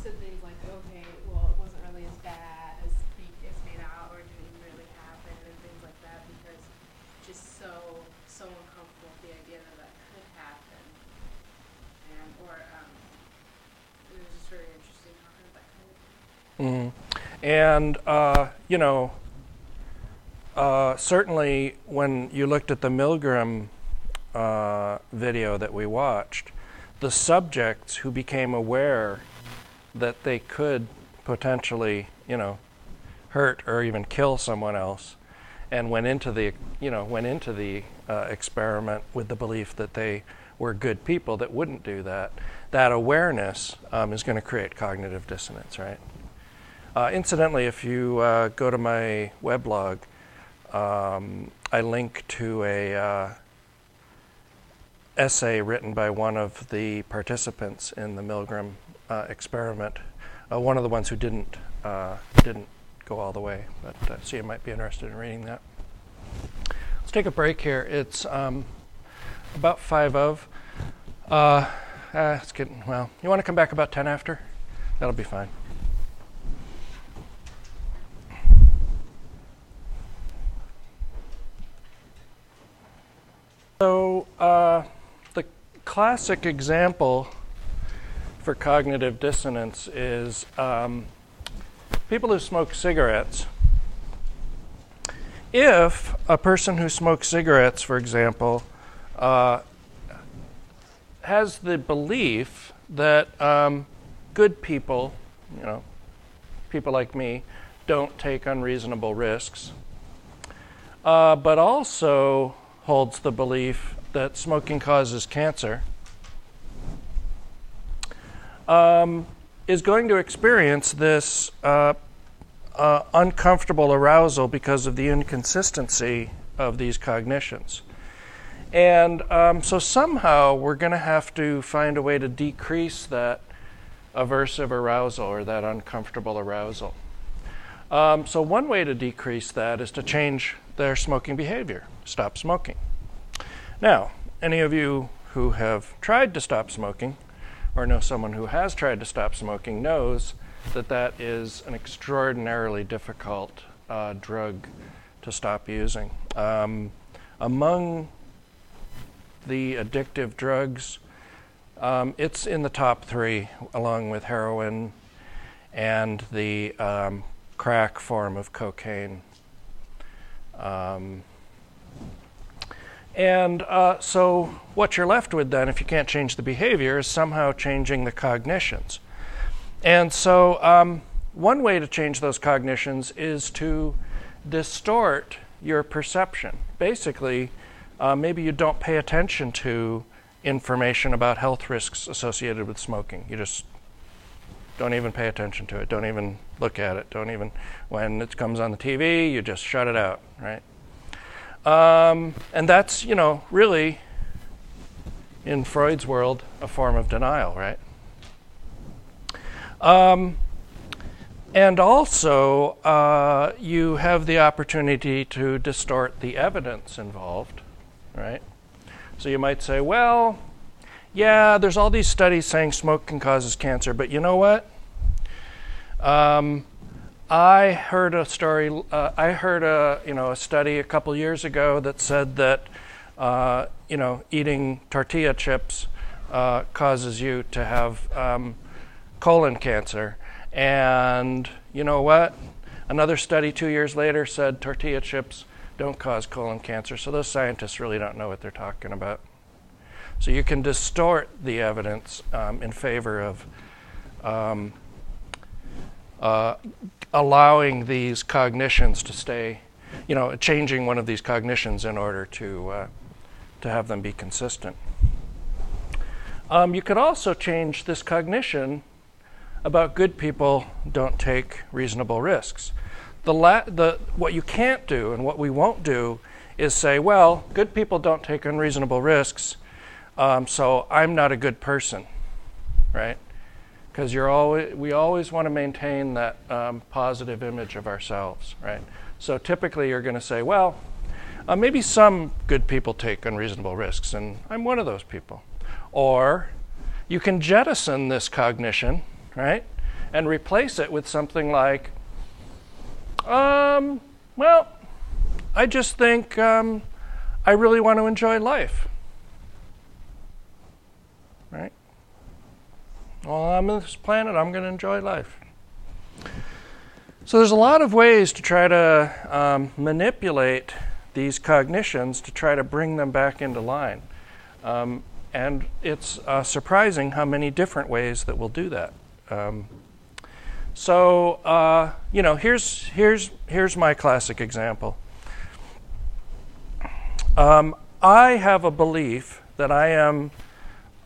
said things like, okay, well, it wasn't really as bad as be- it's made out, or it didn't even really happen, and things like that, because just so so uncomfortable with the idea that that could happen, and or um, it was just very interesting talking about that kind of Mhm. And uh, you know, uh, certainly when you looked at the Milgram uh, video that we watched, the subjects who became aware that they could potentially, you know, hurt or even kill someone else, and went into the, you know, went into the uh, experiment with the belief that they were good people that wouldn't do that, that awareness um, is going to create cognitive dissonance, right? Uh, incidentally, if you uh, go to my weblog, um, I link to a uh, essay written by one of the participants in the Milgram uh, experiment, uh, one of the ones who didn't uh, didn't go all the way, but uh, so you might be interested in reading that. Let's take a break here. It's um, about five of. Uh, uh, it's getting well. You want to come back about ten after? That'll be fine. So, uh, the classic example for cognitive dissonance is um, people who smoke cigarettes. If a person who smokes cigarettes, for example, uh, has the belief that um, good people, you know, people like me, don't take unreasonable risks, uh, but also holds the belief that smoking causes cancer, um, is going to experience this uh, uh, uncomfortable arousal because of the inconsistency of these cognitions. And um, so somehow we're going to have to find a way to decrease that aversive arousal or that uncomfortable arousal. Um, so, one way to decrease that is to change their smoking behavior, stop smoking. Now, any of you who have tried to stop smoking or know someone who has tried to stop smoking knows that that is an extraordinarily difficult uh, drug to stop using. Um, among the addictive drugs, um, it's in the top three, along with heroin and the um, crack form of cocaine. Um, and uh, so, what you're left with then, if you can't change the behavior, is somehow changing the cognitions. And so, um, one way to change those cognitions is to distort your perception. Basically, uh, maybe you don't pay attention to information about health risks associated with smoking. You just don't even pay attention to it. Don't even look at it. Don't even, when it comes on the TV, you just shut it out, right? Um, and that's, you know, really, in Freud's world, a form of denial, right? Um, and also, uh, you have the opportunity to distort the evidence involved, right? So you might say, well, yeah, there's all these studies saying smoking causes cancer, but you know what? Um, I heard a story. Uh, I heard a you know a study a couple years ago that said that uh, you know eating tortilla chips uh, causes you to have um, colon cancer, and you know what? Another study two years later said tortilla chips don't cause colon cancer. So those scientists really don't know what they're talking about. So you can distort the evidence um, in favor of um, uh, allowing these cognitions to stay, you know, changing one of these cognitions in order to uh, to have them be consistent. Um, you could also change this cognition about good people don't take reasonable risks. The, la- the what you can't do and what we won't do is say, well, good people don't take unreasonable risks, um, so I'm not a good person, right? Because you're always, we always want to maintain that um, positive image of ourselves, right? So typically you're going to say, well, uh, maybe some good people take unreasonable risks, and I'm one of those people. Or you can jettison this cognition, right, and replace it with something like, um, well, I just think um, I really want to enjoy life. Well, I'm on this planet, I'm going to enjoy life. So there's a lot of ways to try to um, manipulate these cognitions to try to bring them back into line. Um, and it's uh, surprising how many different ways that we'll do that. Um, so uh, you know, here's here's here's my classic example. Um, I have a belief that I am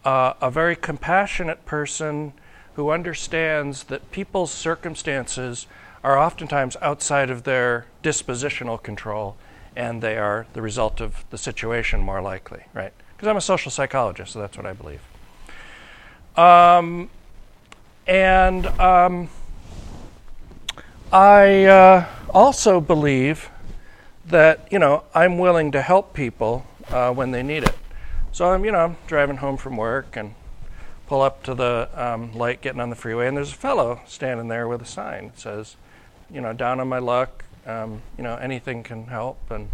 uh, a very compassionate person who understands that people's circumstances are oftentimes outside of their dispositional control and they are the result of the situation more likely, right? Because I'm a social psychologist, so that's what I believe. Um, and um, I uh, also believe that, you know, I'm willing to help people uh, when they need it. So I'm, you know, I'm driving home from work and pull up to the um, light getting on the freeway, and there's a fellow standing there with a sign that says, you know, down on my luck, um, you know, anything can help, and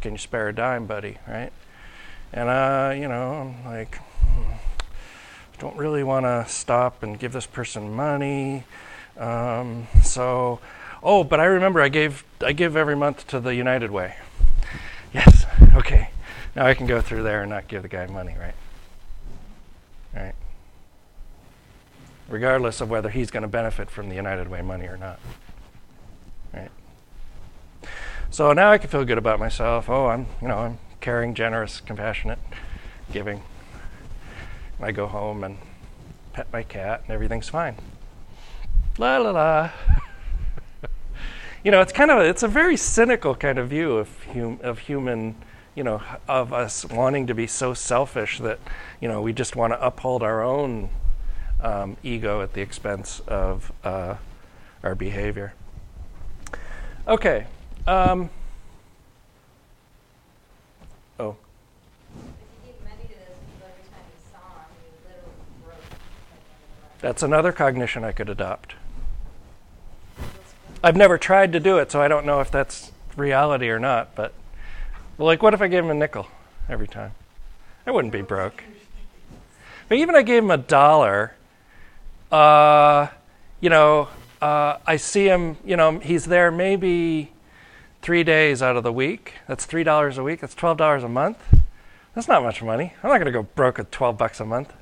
can you spare a dime, buddy, right? And, uh, you know, I'm like, hmm, don't really want to stop and give this person money. Um, so, oh, but I remember I gave I give every month to the United Way. Yes, <laughs> okay. Now I can go through there and not give the guy money, right? Right. Regardless of whether he's going to benefit from the United Way money or not. Right. So now I can feel good about myself. Oh, I'm, you know, I'm caring, generous, compassionate, giving. I go home and pet my cat and everything's fine. La la la. <laughs> you know, it's kind of a, it's a very cynical kind of view of hum, of human you know, of us wanting to be so selfish that, you know, we just want to uphold our own um, ego at the expense of uh, our behavior. Okay. Um, oh. That's another cognition I could adopt. I've never tried to do it, so I don't know if that's reality or not, but well, like, what if I gave him a nickel every time? I wouldn't be broke. But even I gave him a dollar, uh, you know, uh, I see him, you know, he's there maybe three days out of the week. That's $3 a week. That's $12 a month. That's not much money. I'm not going to go broke at 12 bucks a month.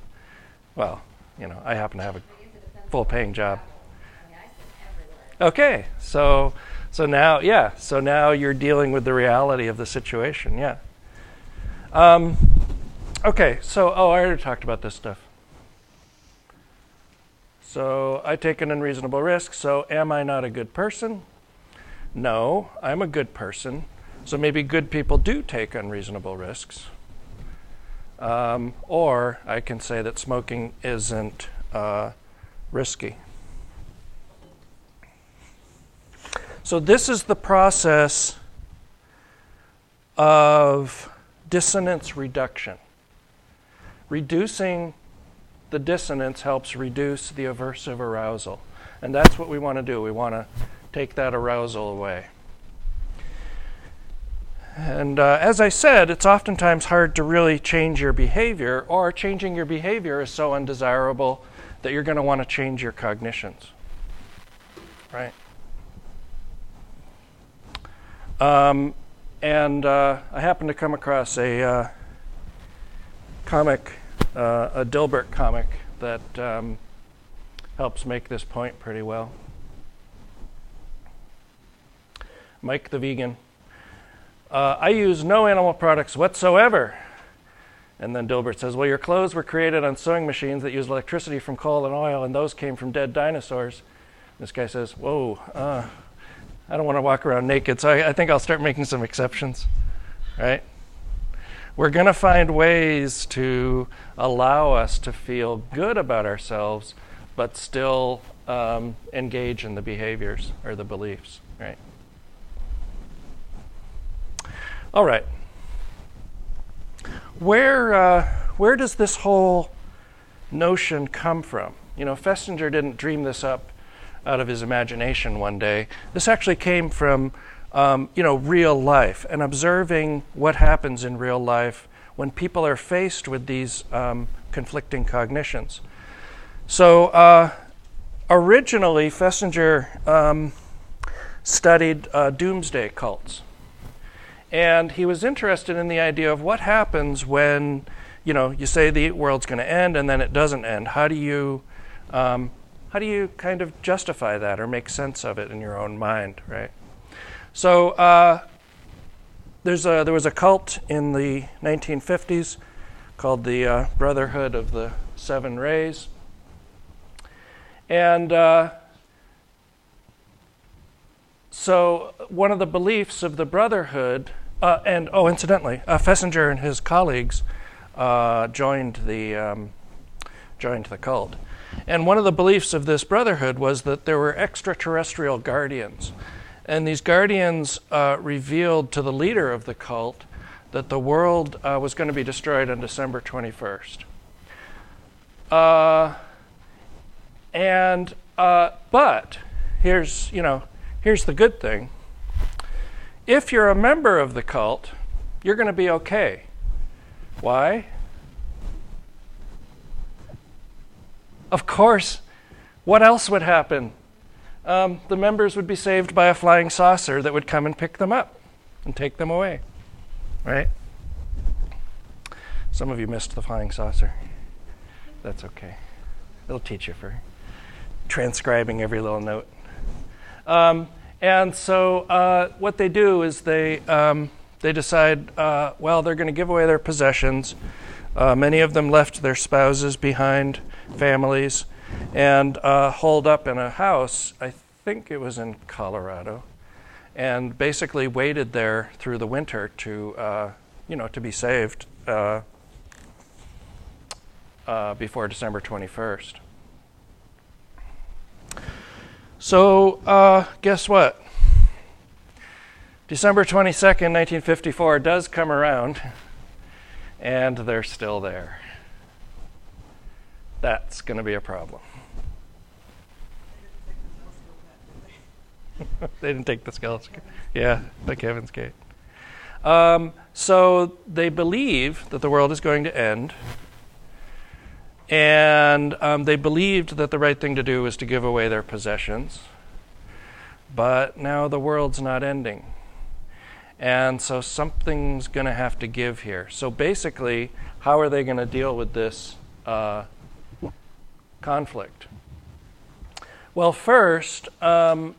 Well, you know, I happen to have a full paying job. I mean, I spent everywhere. Okay, so so now, yeah, so now you're dealing with the reality of the situation, yeah. Um, okay, so, oh, I already talked about this stuff. So I take an unreasonable risk, so am I not a good person? No, I'm a good person. So maybe good people do take unreasonable risks. Um, or I can say that smoking isn't uh, risky. So, this is the process of dissonance reduction. Reducing the dissonance helps reduce the aversive arousal. And that's what we want to do. We want to take that arousal away. And uh, as I said, it's oftentimes hard to really change your behavior, or changing your behavior is so undesirable that you're going to want to change your cognitions. Right? Um, and uh, I happened to come across a uh, comic, uh, a Dilbert comic, that um, helps make this point pretty well. Mike the Vegan. Uh, I use no animal products whatsoever. And then Dilbert says, Well, your clothes were created on sewing machines that use electricity from coal and oil, and those came from dead dinosaurs. This guy says, Whoa, uh, I don't want to walk around naked, so I, I think I'll start making some exceptions, right? We're going to find ways to allow us to feel good about ourselves, but still um, engage in the behaviors or the beliefs, right? All right. Where, uh, where does this whole notion come from? You know, Festinger didn't dream this up out of his imagination one day. This actually came from, um, you know, real life and observing what happens in real life when people are faced with these um, conflicting cognitions. So, uh, originally, Festinger um, studied uh, doomsday cults. And he was interested in the idea of what happens when, you know, you say the world's going to end and then it doesn't end. How do you um, how do you kind of justify that or make sense of it in your own mind, right? So uh, there's a, there was a cult in the 1950s called the uh, Brotherhood of the Seven Rays. And uh, so, one of the beliefs of the Brotherhood, uh, and oh, incidentally, uh, Festinger and his colleagues uh, joined the um, joined the cult. And one of the beliefs of this brotherhood was that there were extraterrestrial guardians. And these guardians uh, revealed to the leader of the cult that the world uh, was going to be destroyed on December 21st. Uh, and, uh, but, here's, you know, here's the good thing. If you're a member of the cult, you're going to be okay. Why? Of course, what else would happen? Um, the members would be saved by a flying saucer that would come and pick them up and take them away. Right? Some of you missed the flying saucer. That's okay. It'll teach you for transcribing every little note. Um, and so, uh, what they do is they um, they decide, uh, well, they're going to give away their possessions. Uh, many of them left their spouses behind families and uh, holed up in a house. I think it was in Colorado, and basically waited there through the winter to, uh, you know, to be saved uh, uh before December 21st. So, uh, guess what? December 22nd, 1954 does come around, and they're still there that's going to be a problem. <laughs> they didn't take the skeleton. Yeah, the Heaven's Gate. Um, so they believe that the world is going to end, and um, they believed that the right thing to do was to give away their possessions. But now the world's not ending. And so something's going to have to give here. So basically, how are they going to deal with this uh, conflict? Well, first, um,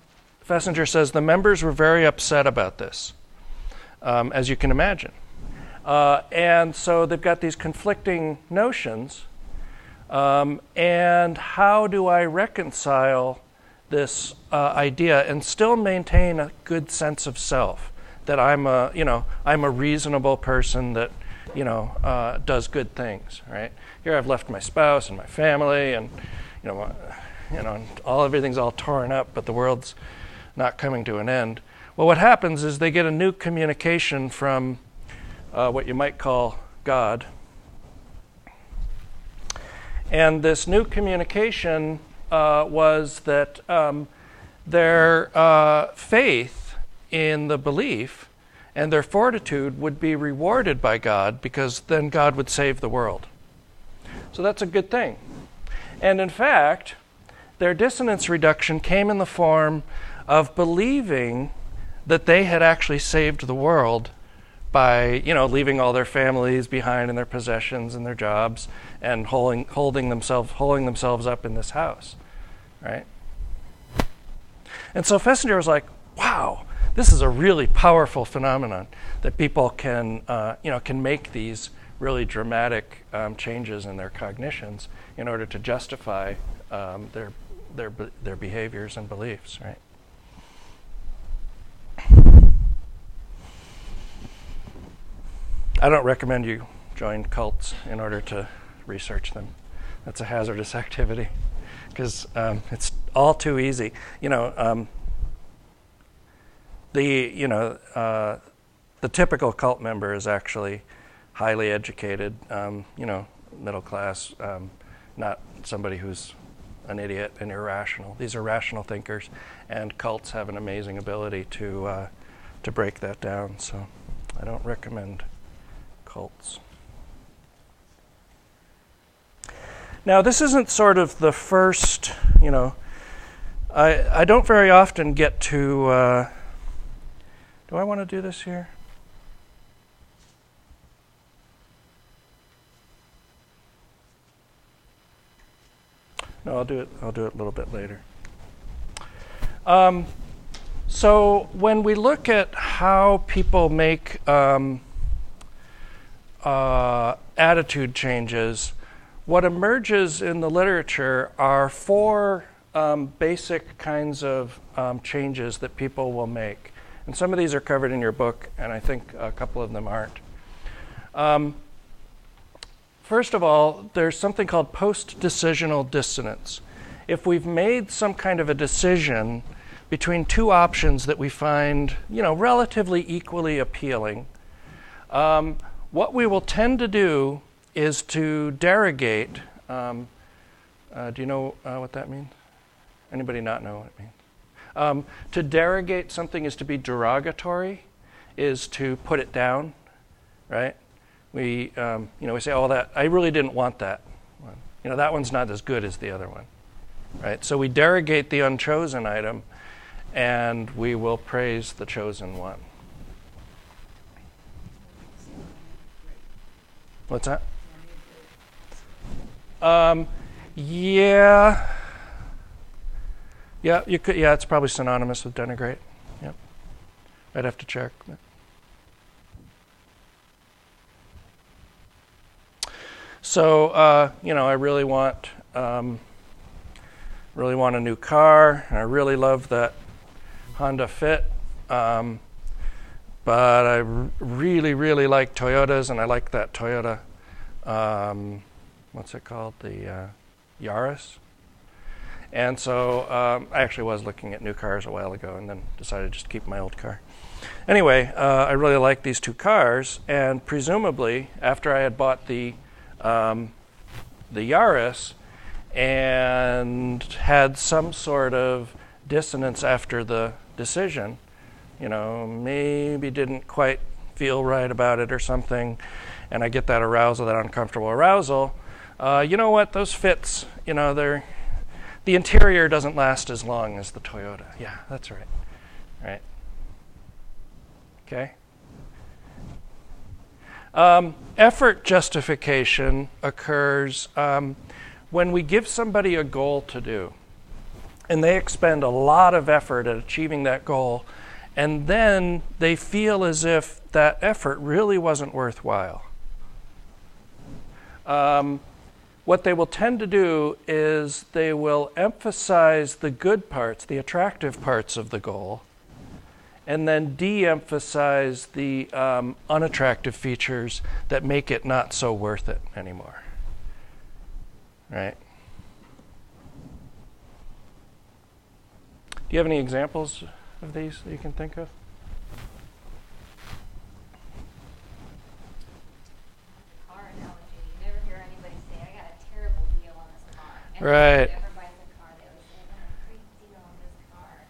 Festinger says the members were very upset about this, um, as you can imagine. Uh, and so they've got these conflicting notions. Um, and how do I reconcile this uh, idea and still maintain a good sense of self? That I'm a, you know, I'm a reasonable person that, you know, uh, does good things, right? Here I've left my spouse and my family, and you know, my, you know, all everything's all torn up, but the world's not coming to an end. Well, what happens is they get a new communication from uh, what you might call God. And this new communication uh, was that um, their uh, faith in the belief and their fortitude would be rewarded by God because then God would save the world. So that's a good thing. And in fact, their dissonance reduction came in the form of believing that they had actually saved the world by, you know, leaving all their families behind and their possessions and their jobs and holding, holding themselves holding themselves up in this house, right? And so Festinger was like, "Wow, this is a really powerful phenomenon that people can, uh, you know, can make these really dramatic um, changes in their cognitions in order to justify um, their, their, their behaviors and beliefs, right? I don't recommend you join cults in order to research them. That's a hazardous <laughs> activity because um, it's all too easy. You know, um, the you know uh, the typical cult member is actually highly educated, um, you know, middle class, um, not somebody who's an idiot and irrational. These are rational thinkers, and cults have an amazing ability to uh, to break that down. So, I don't recommend cults. Now, this isn't sort of the first, you know. I I don't very often get to. Uh, do I want to do this here? No, I'll do it. I'll do it a little bit later. Um, so when we look at how people make um, uh, attitude changes, what emerges in the literature are four um, basic kinds of um, changes that people will make. And some of these are covered in your book, and I think a couple of them aren't. Um, first of all, there's something called post decisional dissonance. If we've made some kind of a decision between two options that we find, you know, relatively equally appealing, um, what we will tend to do is to derogate. Um, uh, do you know uh, what that means? Anybody not know what it means? Um, to derogate something is to be derogatory, is to put it down, right? We, um, you know, we say, "Oh, that I really didn't want that one. You know, that one's not as good as the other one, right?" So we derogate the unchosen item, and we will praise the chosen one. What's that? Um, yeah. Yeah, you could. Yeah, it's probably synonymous with denigrate. Yep. I'd have to check. So, uh, you know, I really want, um, really want a new car, and I really love that Honda Fit. Um, but I r- really, really like Toyotas, and I like that Toyota. Um, what's it called? The uh, Yaris. And so um, I actually was looking at new cars a while ago, and then decided just to keep my old car. Anyway, uh, I really like these two cars, and presumably after I had bought the um, the Yaris and had some sort of dissonance after the decision, you know, maybe didn't quite feel right about it or something, and I get that arousal, that uncomfortable arousal, uh, you know what? Those fits, you know, they're the interior doesn't last as long as the Toyota. Yeah, that's right. Right. Okay. Um, effort justification occurs um, when we give somebody a goal to do, and they expend a lot of effort at achieving that goal, and then they feel as if that effort really wasn't worthwhile. Um, what they will tend to do is they will emphasize the good parts, the attractive parts of the goal, and then de emphasize the um, unattractive features that make it not so worth it anymore. Right? Do you have any examples of these that you can think of? car analogy. You never hear anybody say, I got a terrible deal on this car. Right. Everybody who ever buys a car, they always say, I got a great deal on this car.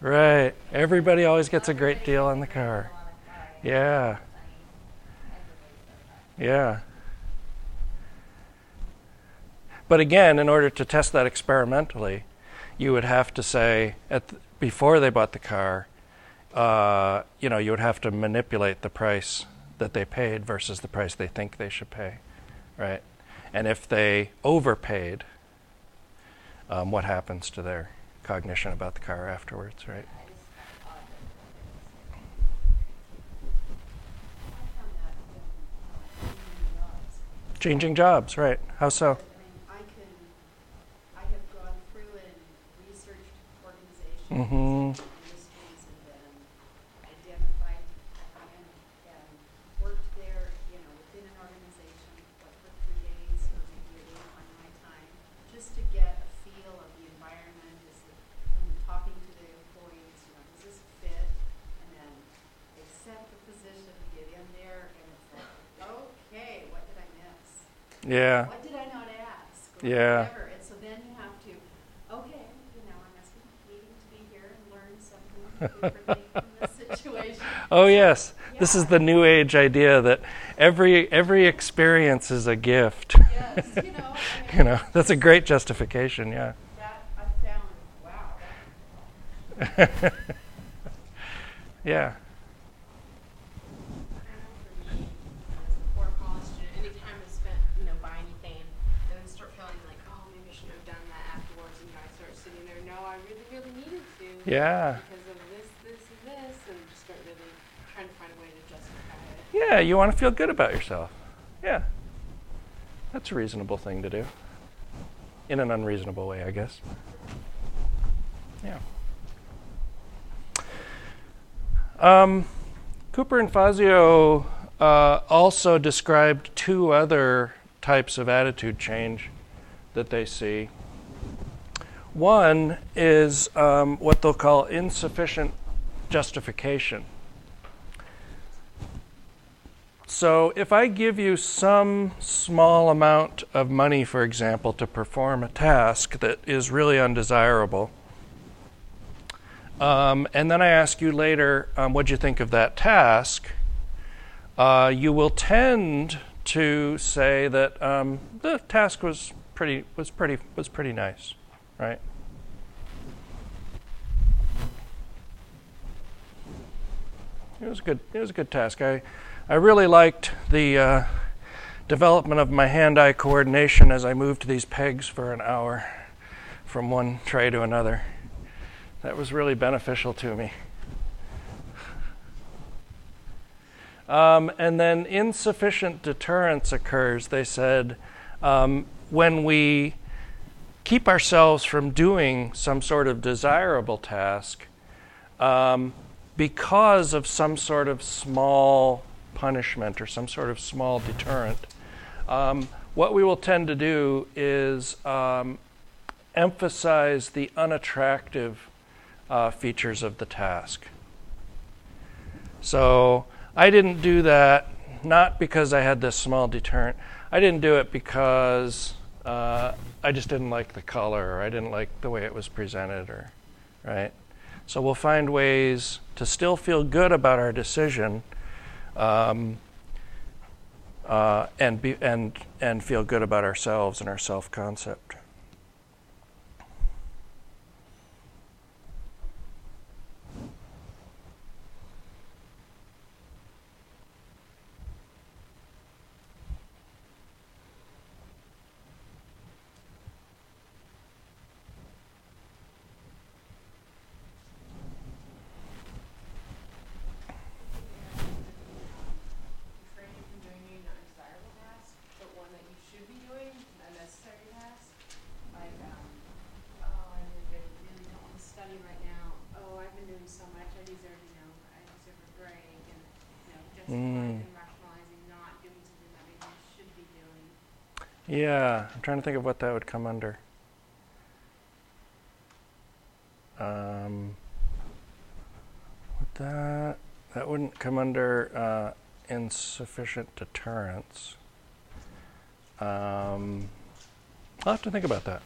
Right. Everybody always gets a great deal on the car. Yeah. Yeah. But again, in order to test that experimentally, you would have to say at th- before they bought the car, uh, you know, you would have to manipulate the price that they paid versus the price they think they should pay, right? And if they overpaid, um, what happens to their cognition about the car afterwards, right? I just found odd that I found that with, jobs. Changing jobs, right? How so? I mean, I can, I have gone through and researched organizations Mhm. and industries and then identified and, and worked there, you know, within an organization, like for three days or maybe a day on my time, just to get a feel of the environment, is the, and talking to the employees, you know, does this fit? And then accept the position, get in there, and it's like, okay, what did I miss? Yeah. What did I not ask? Or Yeah. Whatever. And so then you have to, okay, you know, I must be needing to be here and learn something differently from this situation. <laughs> Oh yes, this is the new age idea that every every experience is a gift. Yes, you know, <laughs> I mean, you know, that's a great justification. Yeah. that I found, wow, <laughs> yeah. I know for me, as a poor college student, any time I spent, you know, buying anything, then I start feeling like, oh, maybe I should have done that afterwards, and you know, I start sitting there, no, I really, really needed to. Yeah. Because of this, this, and this, and just start really trying to find a way to justify it. Yeah. You want to feel good about yourself. Yeah. That's a reasonable thing to do. In an unreasonable way, I guess. Yeah. Um, Cooper and Fazio uh, also described two other types of attitude change that they see. One is um, what they'll call insufficient justification. So, if I give you some small amount of money, for example, to perform a task that is really undesirable, um, and then I ask you later, um, what you think of that task? Uh, you will tend to say that um, the task was pretty was pretty was pretty nice, right? It was a good it was a good task. I I really liked the uh, development of my hand-eye coordination as I moved these pegs for an hour from one tray to another. That was really beneficial to me. Um, and then insufficient deterrence occurs, they said, um, when we keep ourselves from doing some sort of desirable task um, because of some sort of small punishment or some sort of small deterrent. Um, what we will tend to do is um, emphasize the unattractive uh, features of the task. So I didn't do that not because I had this small deterrent. I didn't do it because uh, I just didn't like the color or I didn't like the way it was presented or right. So we'll find ways to still feel good about our decision um, uh, and, be, and, and feel good about ourselves and our self concept. refrain you from doing a non-desirable task, but one that you should be doing, a necessary task. Like, um, oh, I really, really don't want to study right now. Oh, I've been doing so much, I deserve, you know, I deserve a break, and, you know, justifying Mm. and rationalizing not doing something that maybe you should be doing. Yeah, I'm trying to think of what that would come under. Um, that that wouldn't come under uh, insufficient deterrence. Um, I'll have to think about that.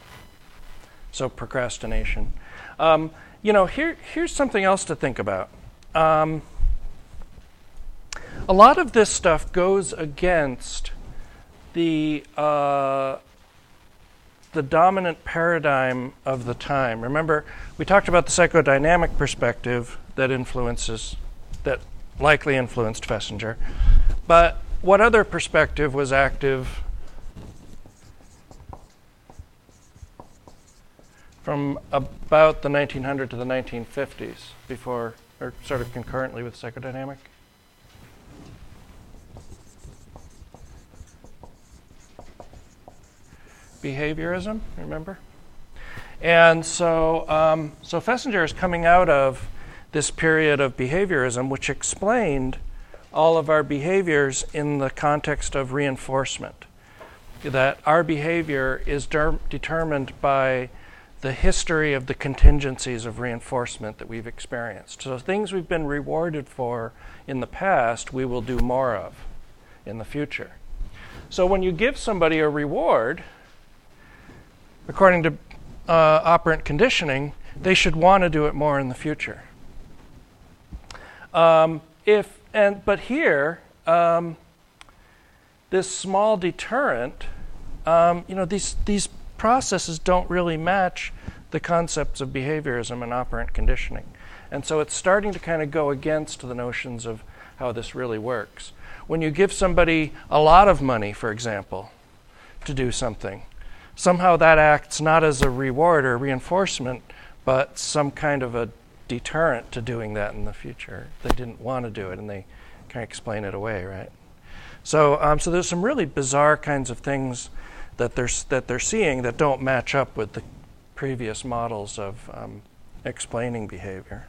So procrastination. Um, you know, here here's something else to think about. Um, a lot of this stuff goes against the uh, the dominant paradigm of the time. Remember, we talked about the psychodynamic perspective that influences, that likely influenced Festinger. But what other perspective was active from about the 1900 to the 1950s, before, or sort of concurrently with psychodynamic? Behaviorism, remember? And so, um, so Festinger is coming out of this period of behaviorism, which explained all of our behaviors in the context of reinforcement. That our behavior is der- determined by the history of the contingencies of reinforcement that we've experienced. So, things we've been rewarded for in the past, we will do more of in the future. So, when you give somebody a reward, according to uh, operant conditioning, they should want to do it more in the future. Um, if and but here, um, this small deterrent, um, you know, these these processes don't really match the concepts of behaviorism and operant conditioning, and so it's starting to kind of go against the notions of how this really works. When you give somebody a lot of money, for example, to do something, somehow that acts not as a reward or reinforcement, but some kind of a deterrent to doing that in the future. They didn't want to do it and they kind of explain it away, right? So, um, so there's some really bizarre kinds of things that they're that they're seeing that don't match up with the previous models of um, explaining behavior.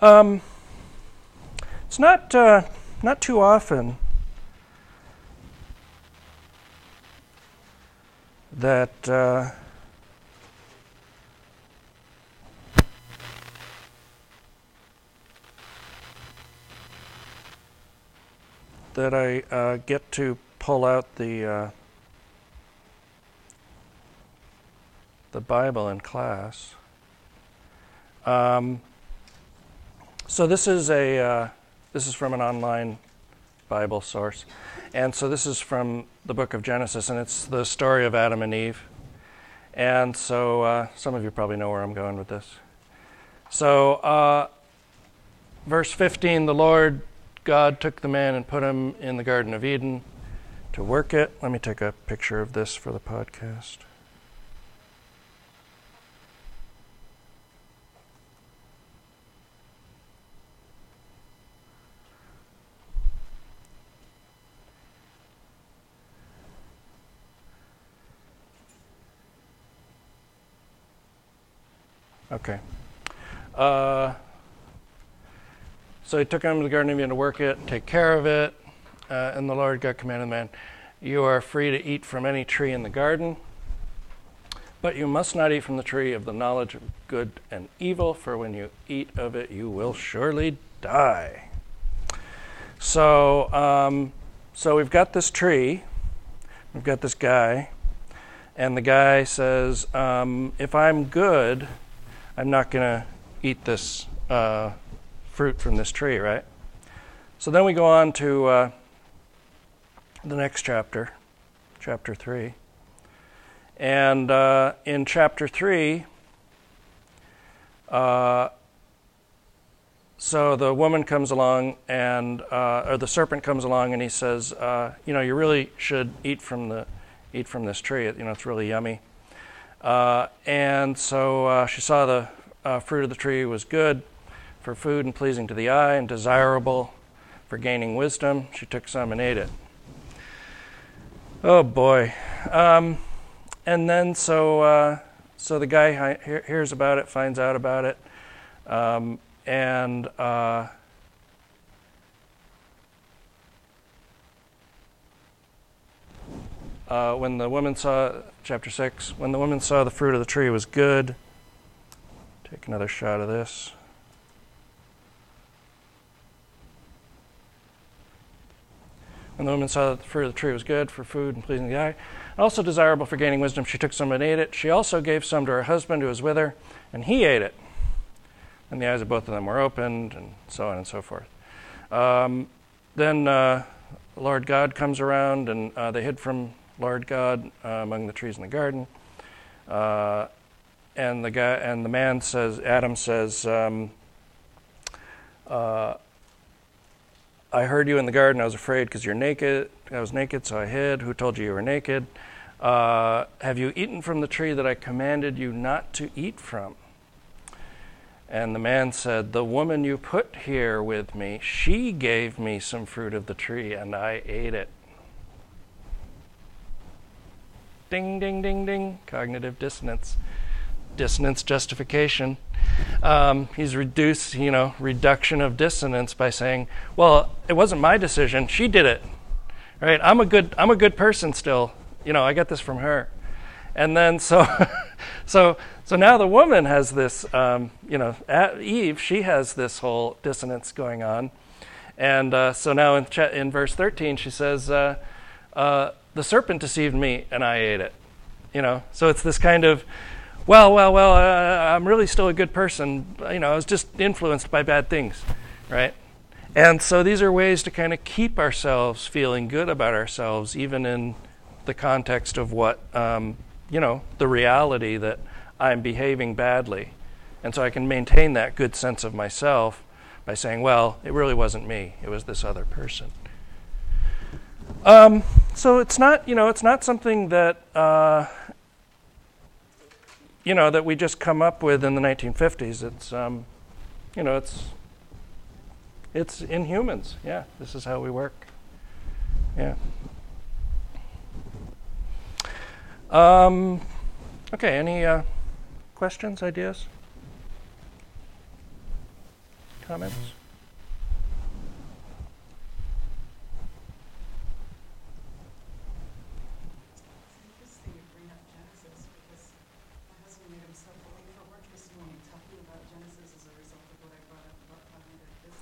Um, it's not uh, not too often that. Uh, that I uh, get to pull out the uh, the Bible in class. Um, so this is a uh, this is from an online Bible source, and so this is from the book of Genesis, and it's the story of Adam and Eve. And so uh, some of you probably know where I'm going with this. So uh, verse 15, the Lord God took the man and put him in the Garden of Eden to work it. Let me take a picture of this for the podcast. Okay. Uh, so he took him to the Garden of Eden to work it, take care of it. Uh, and the Lord God commanded the man, You are free to eat from any tree in the garden, but you must not eat from the tree of the knowledge of good and evil, for when you eat of it, you will surely die. So, um, so we've got this tree, we've got this guy, and the guy says, um, If I'm good, I'm not going to eat this uh, fruit from this tree, right? So then we go on to uh, the next chapter, chapter 3. And uh, in chapter 3, uh, so the woman comes along and, uh, or the serpent comes along and he says, uh, you know, you really should eat from the, eat from this tree. You know, it's really yummy. Uh, and so uh, she saw the uh, fruit of the tree was good for food and pleasing to the eye and desirable for gaining wisdom. She took some and ate it. Oh boy. Um, and then so uh, so the guy he- hears about it, finds out about it, um, and uh, uh, when the woman saw chapter six, when the woman saw the fruit of the tree was good. Take another shot of this. When the woman saw that the fruit of the tree was good for food and pleasing the eye, and also desirable for gaining wisdom, she took some and ate it. She also gave some to her husband who was with her, and he ate it. And the eyes of both of them were opened, and so on and so forth. Um, then uh, Lord God comes around, and uh, they hid from Lord God uh, among the trees in the garden. Uh, and the guy and the man says, Adam says, um, uh, I heard you in the garden. I was afraid because you're naked. I was naked, so I hid. Who told you you were naked? Uh, have you eaten from the tree that I commanded you not to eat from? And the man said, The woman you put here with me, she gave me some fruit of the tree, and I ate it. Ding, ding, ding, ding. Cognitive dissonance. Dissonance justification. Um, he's reduced, you know, reduction of dissonance by saying, "Well, it wasn't my decision; she did it." Right? I'm a good, I'm a good person still. You know, I get this from her. And then so, <laughs> so, so now the woman has this, um, you know, Eve. She has this whole dissonance going on, and uh, so now in cha- in verse 13 she says, uh, uh, "The serpent deceived me, and I ate it." You know, so it's this kind of well, well, well, uh, I'm really still a good person. You know, I was just influenced by bad things, right? And so these are ways to kind of keep ourselves feeling good about ourselves, even in the context of what, um, you know, the reality that I'm behaving badly. And so I can maintain that good sense of myself by saying, well, it really wasn't me, it was this other person. Um, so it's not, you know, it's not something that. Uh, you know that we just come up with in the 1950s. It's um, you know it's It's in humans. Yeah, this is how we work. Yeah. Um, okay, any uh, questions, ideas? Comments? It's interesting you bring up Genesis because my husband made himself late for work this morning talking about Genesis as a result of what I brought up about cognitive dissonance. And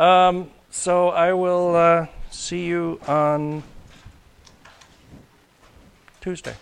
Um, so I will uh, see you on Tuesday.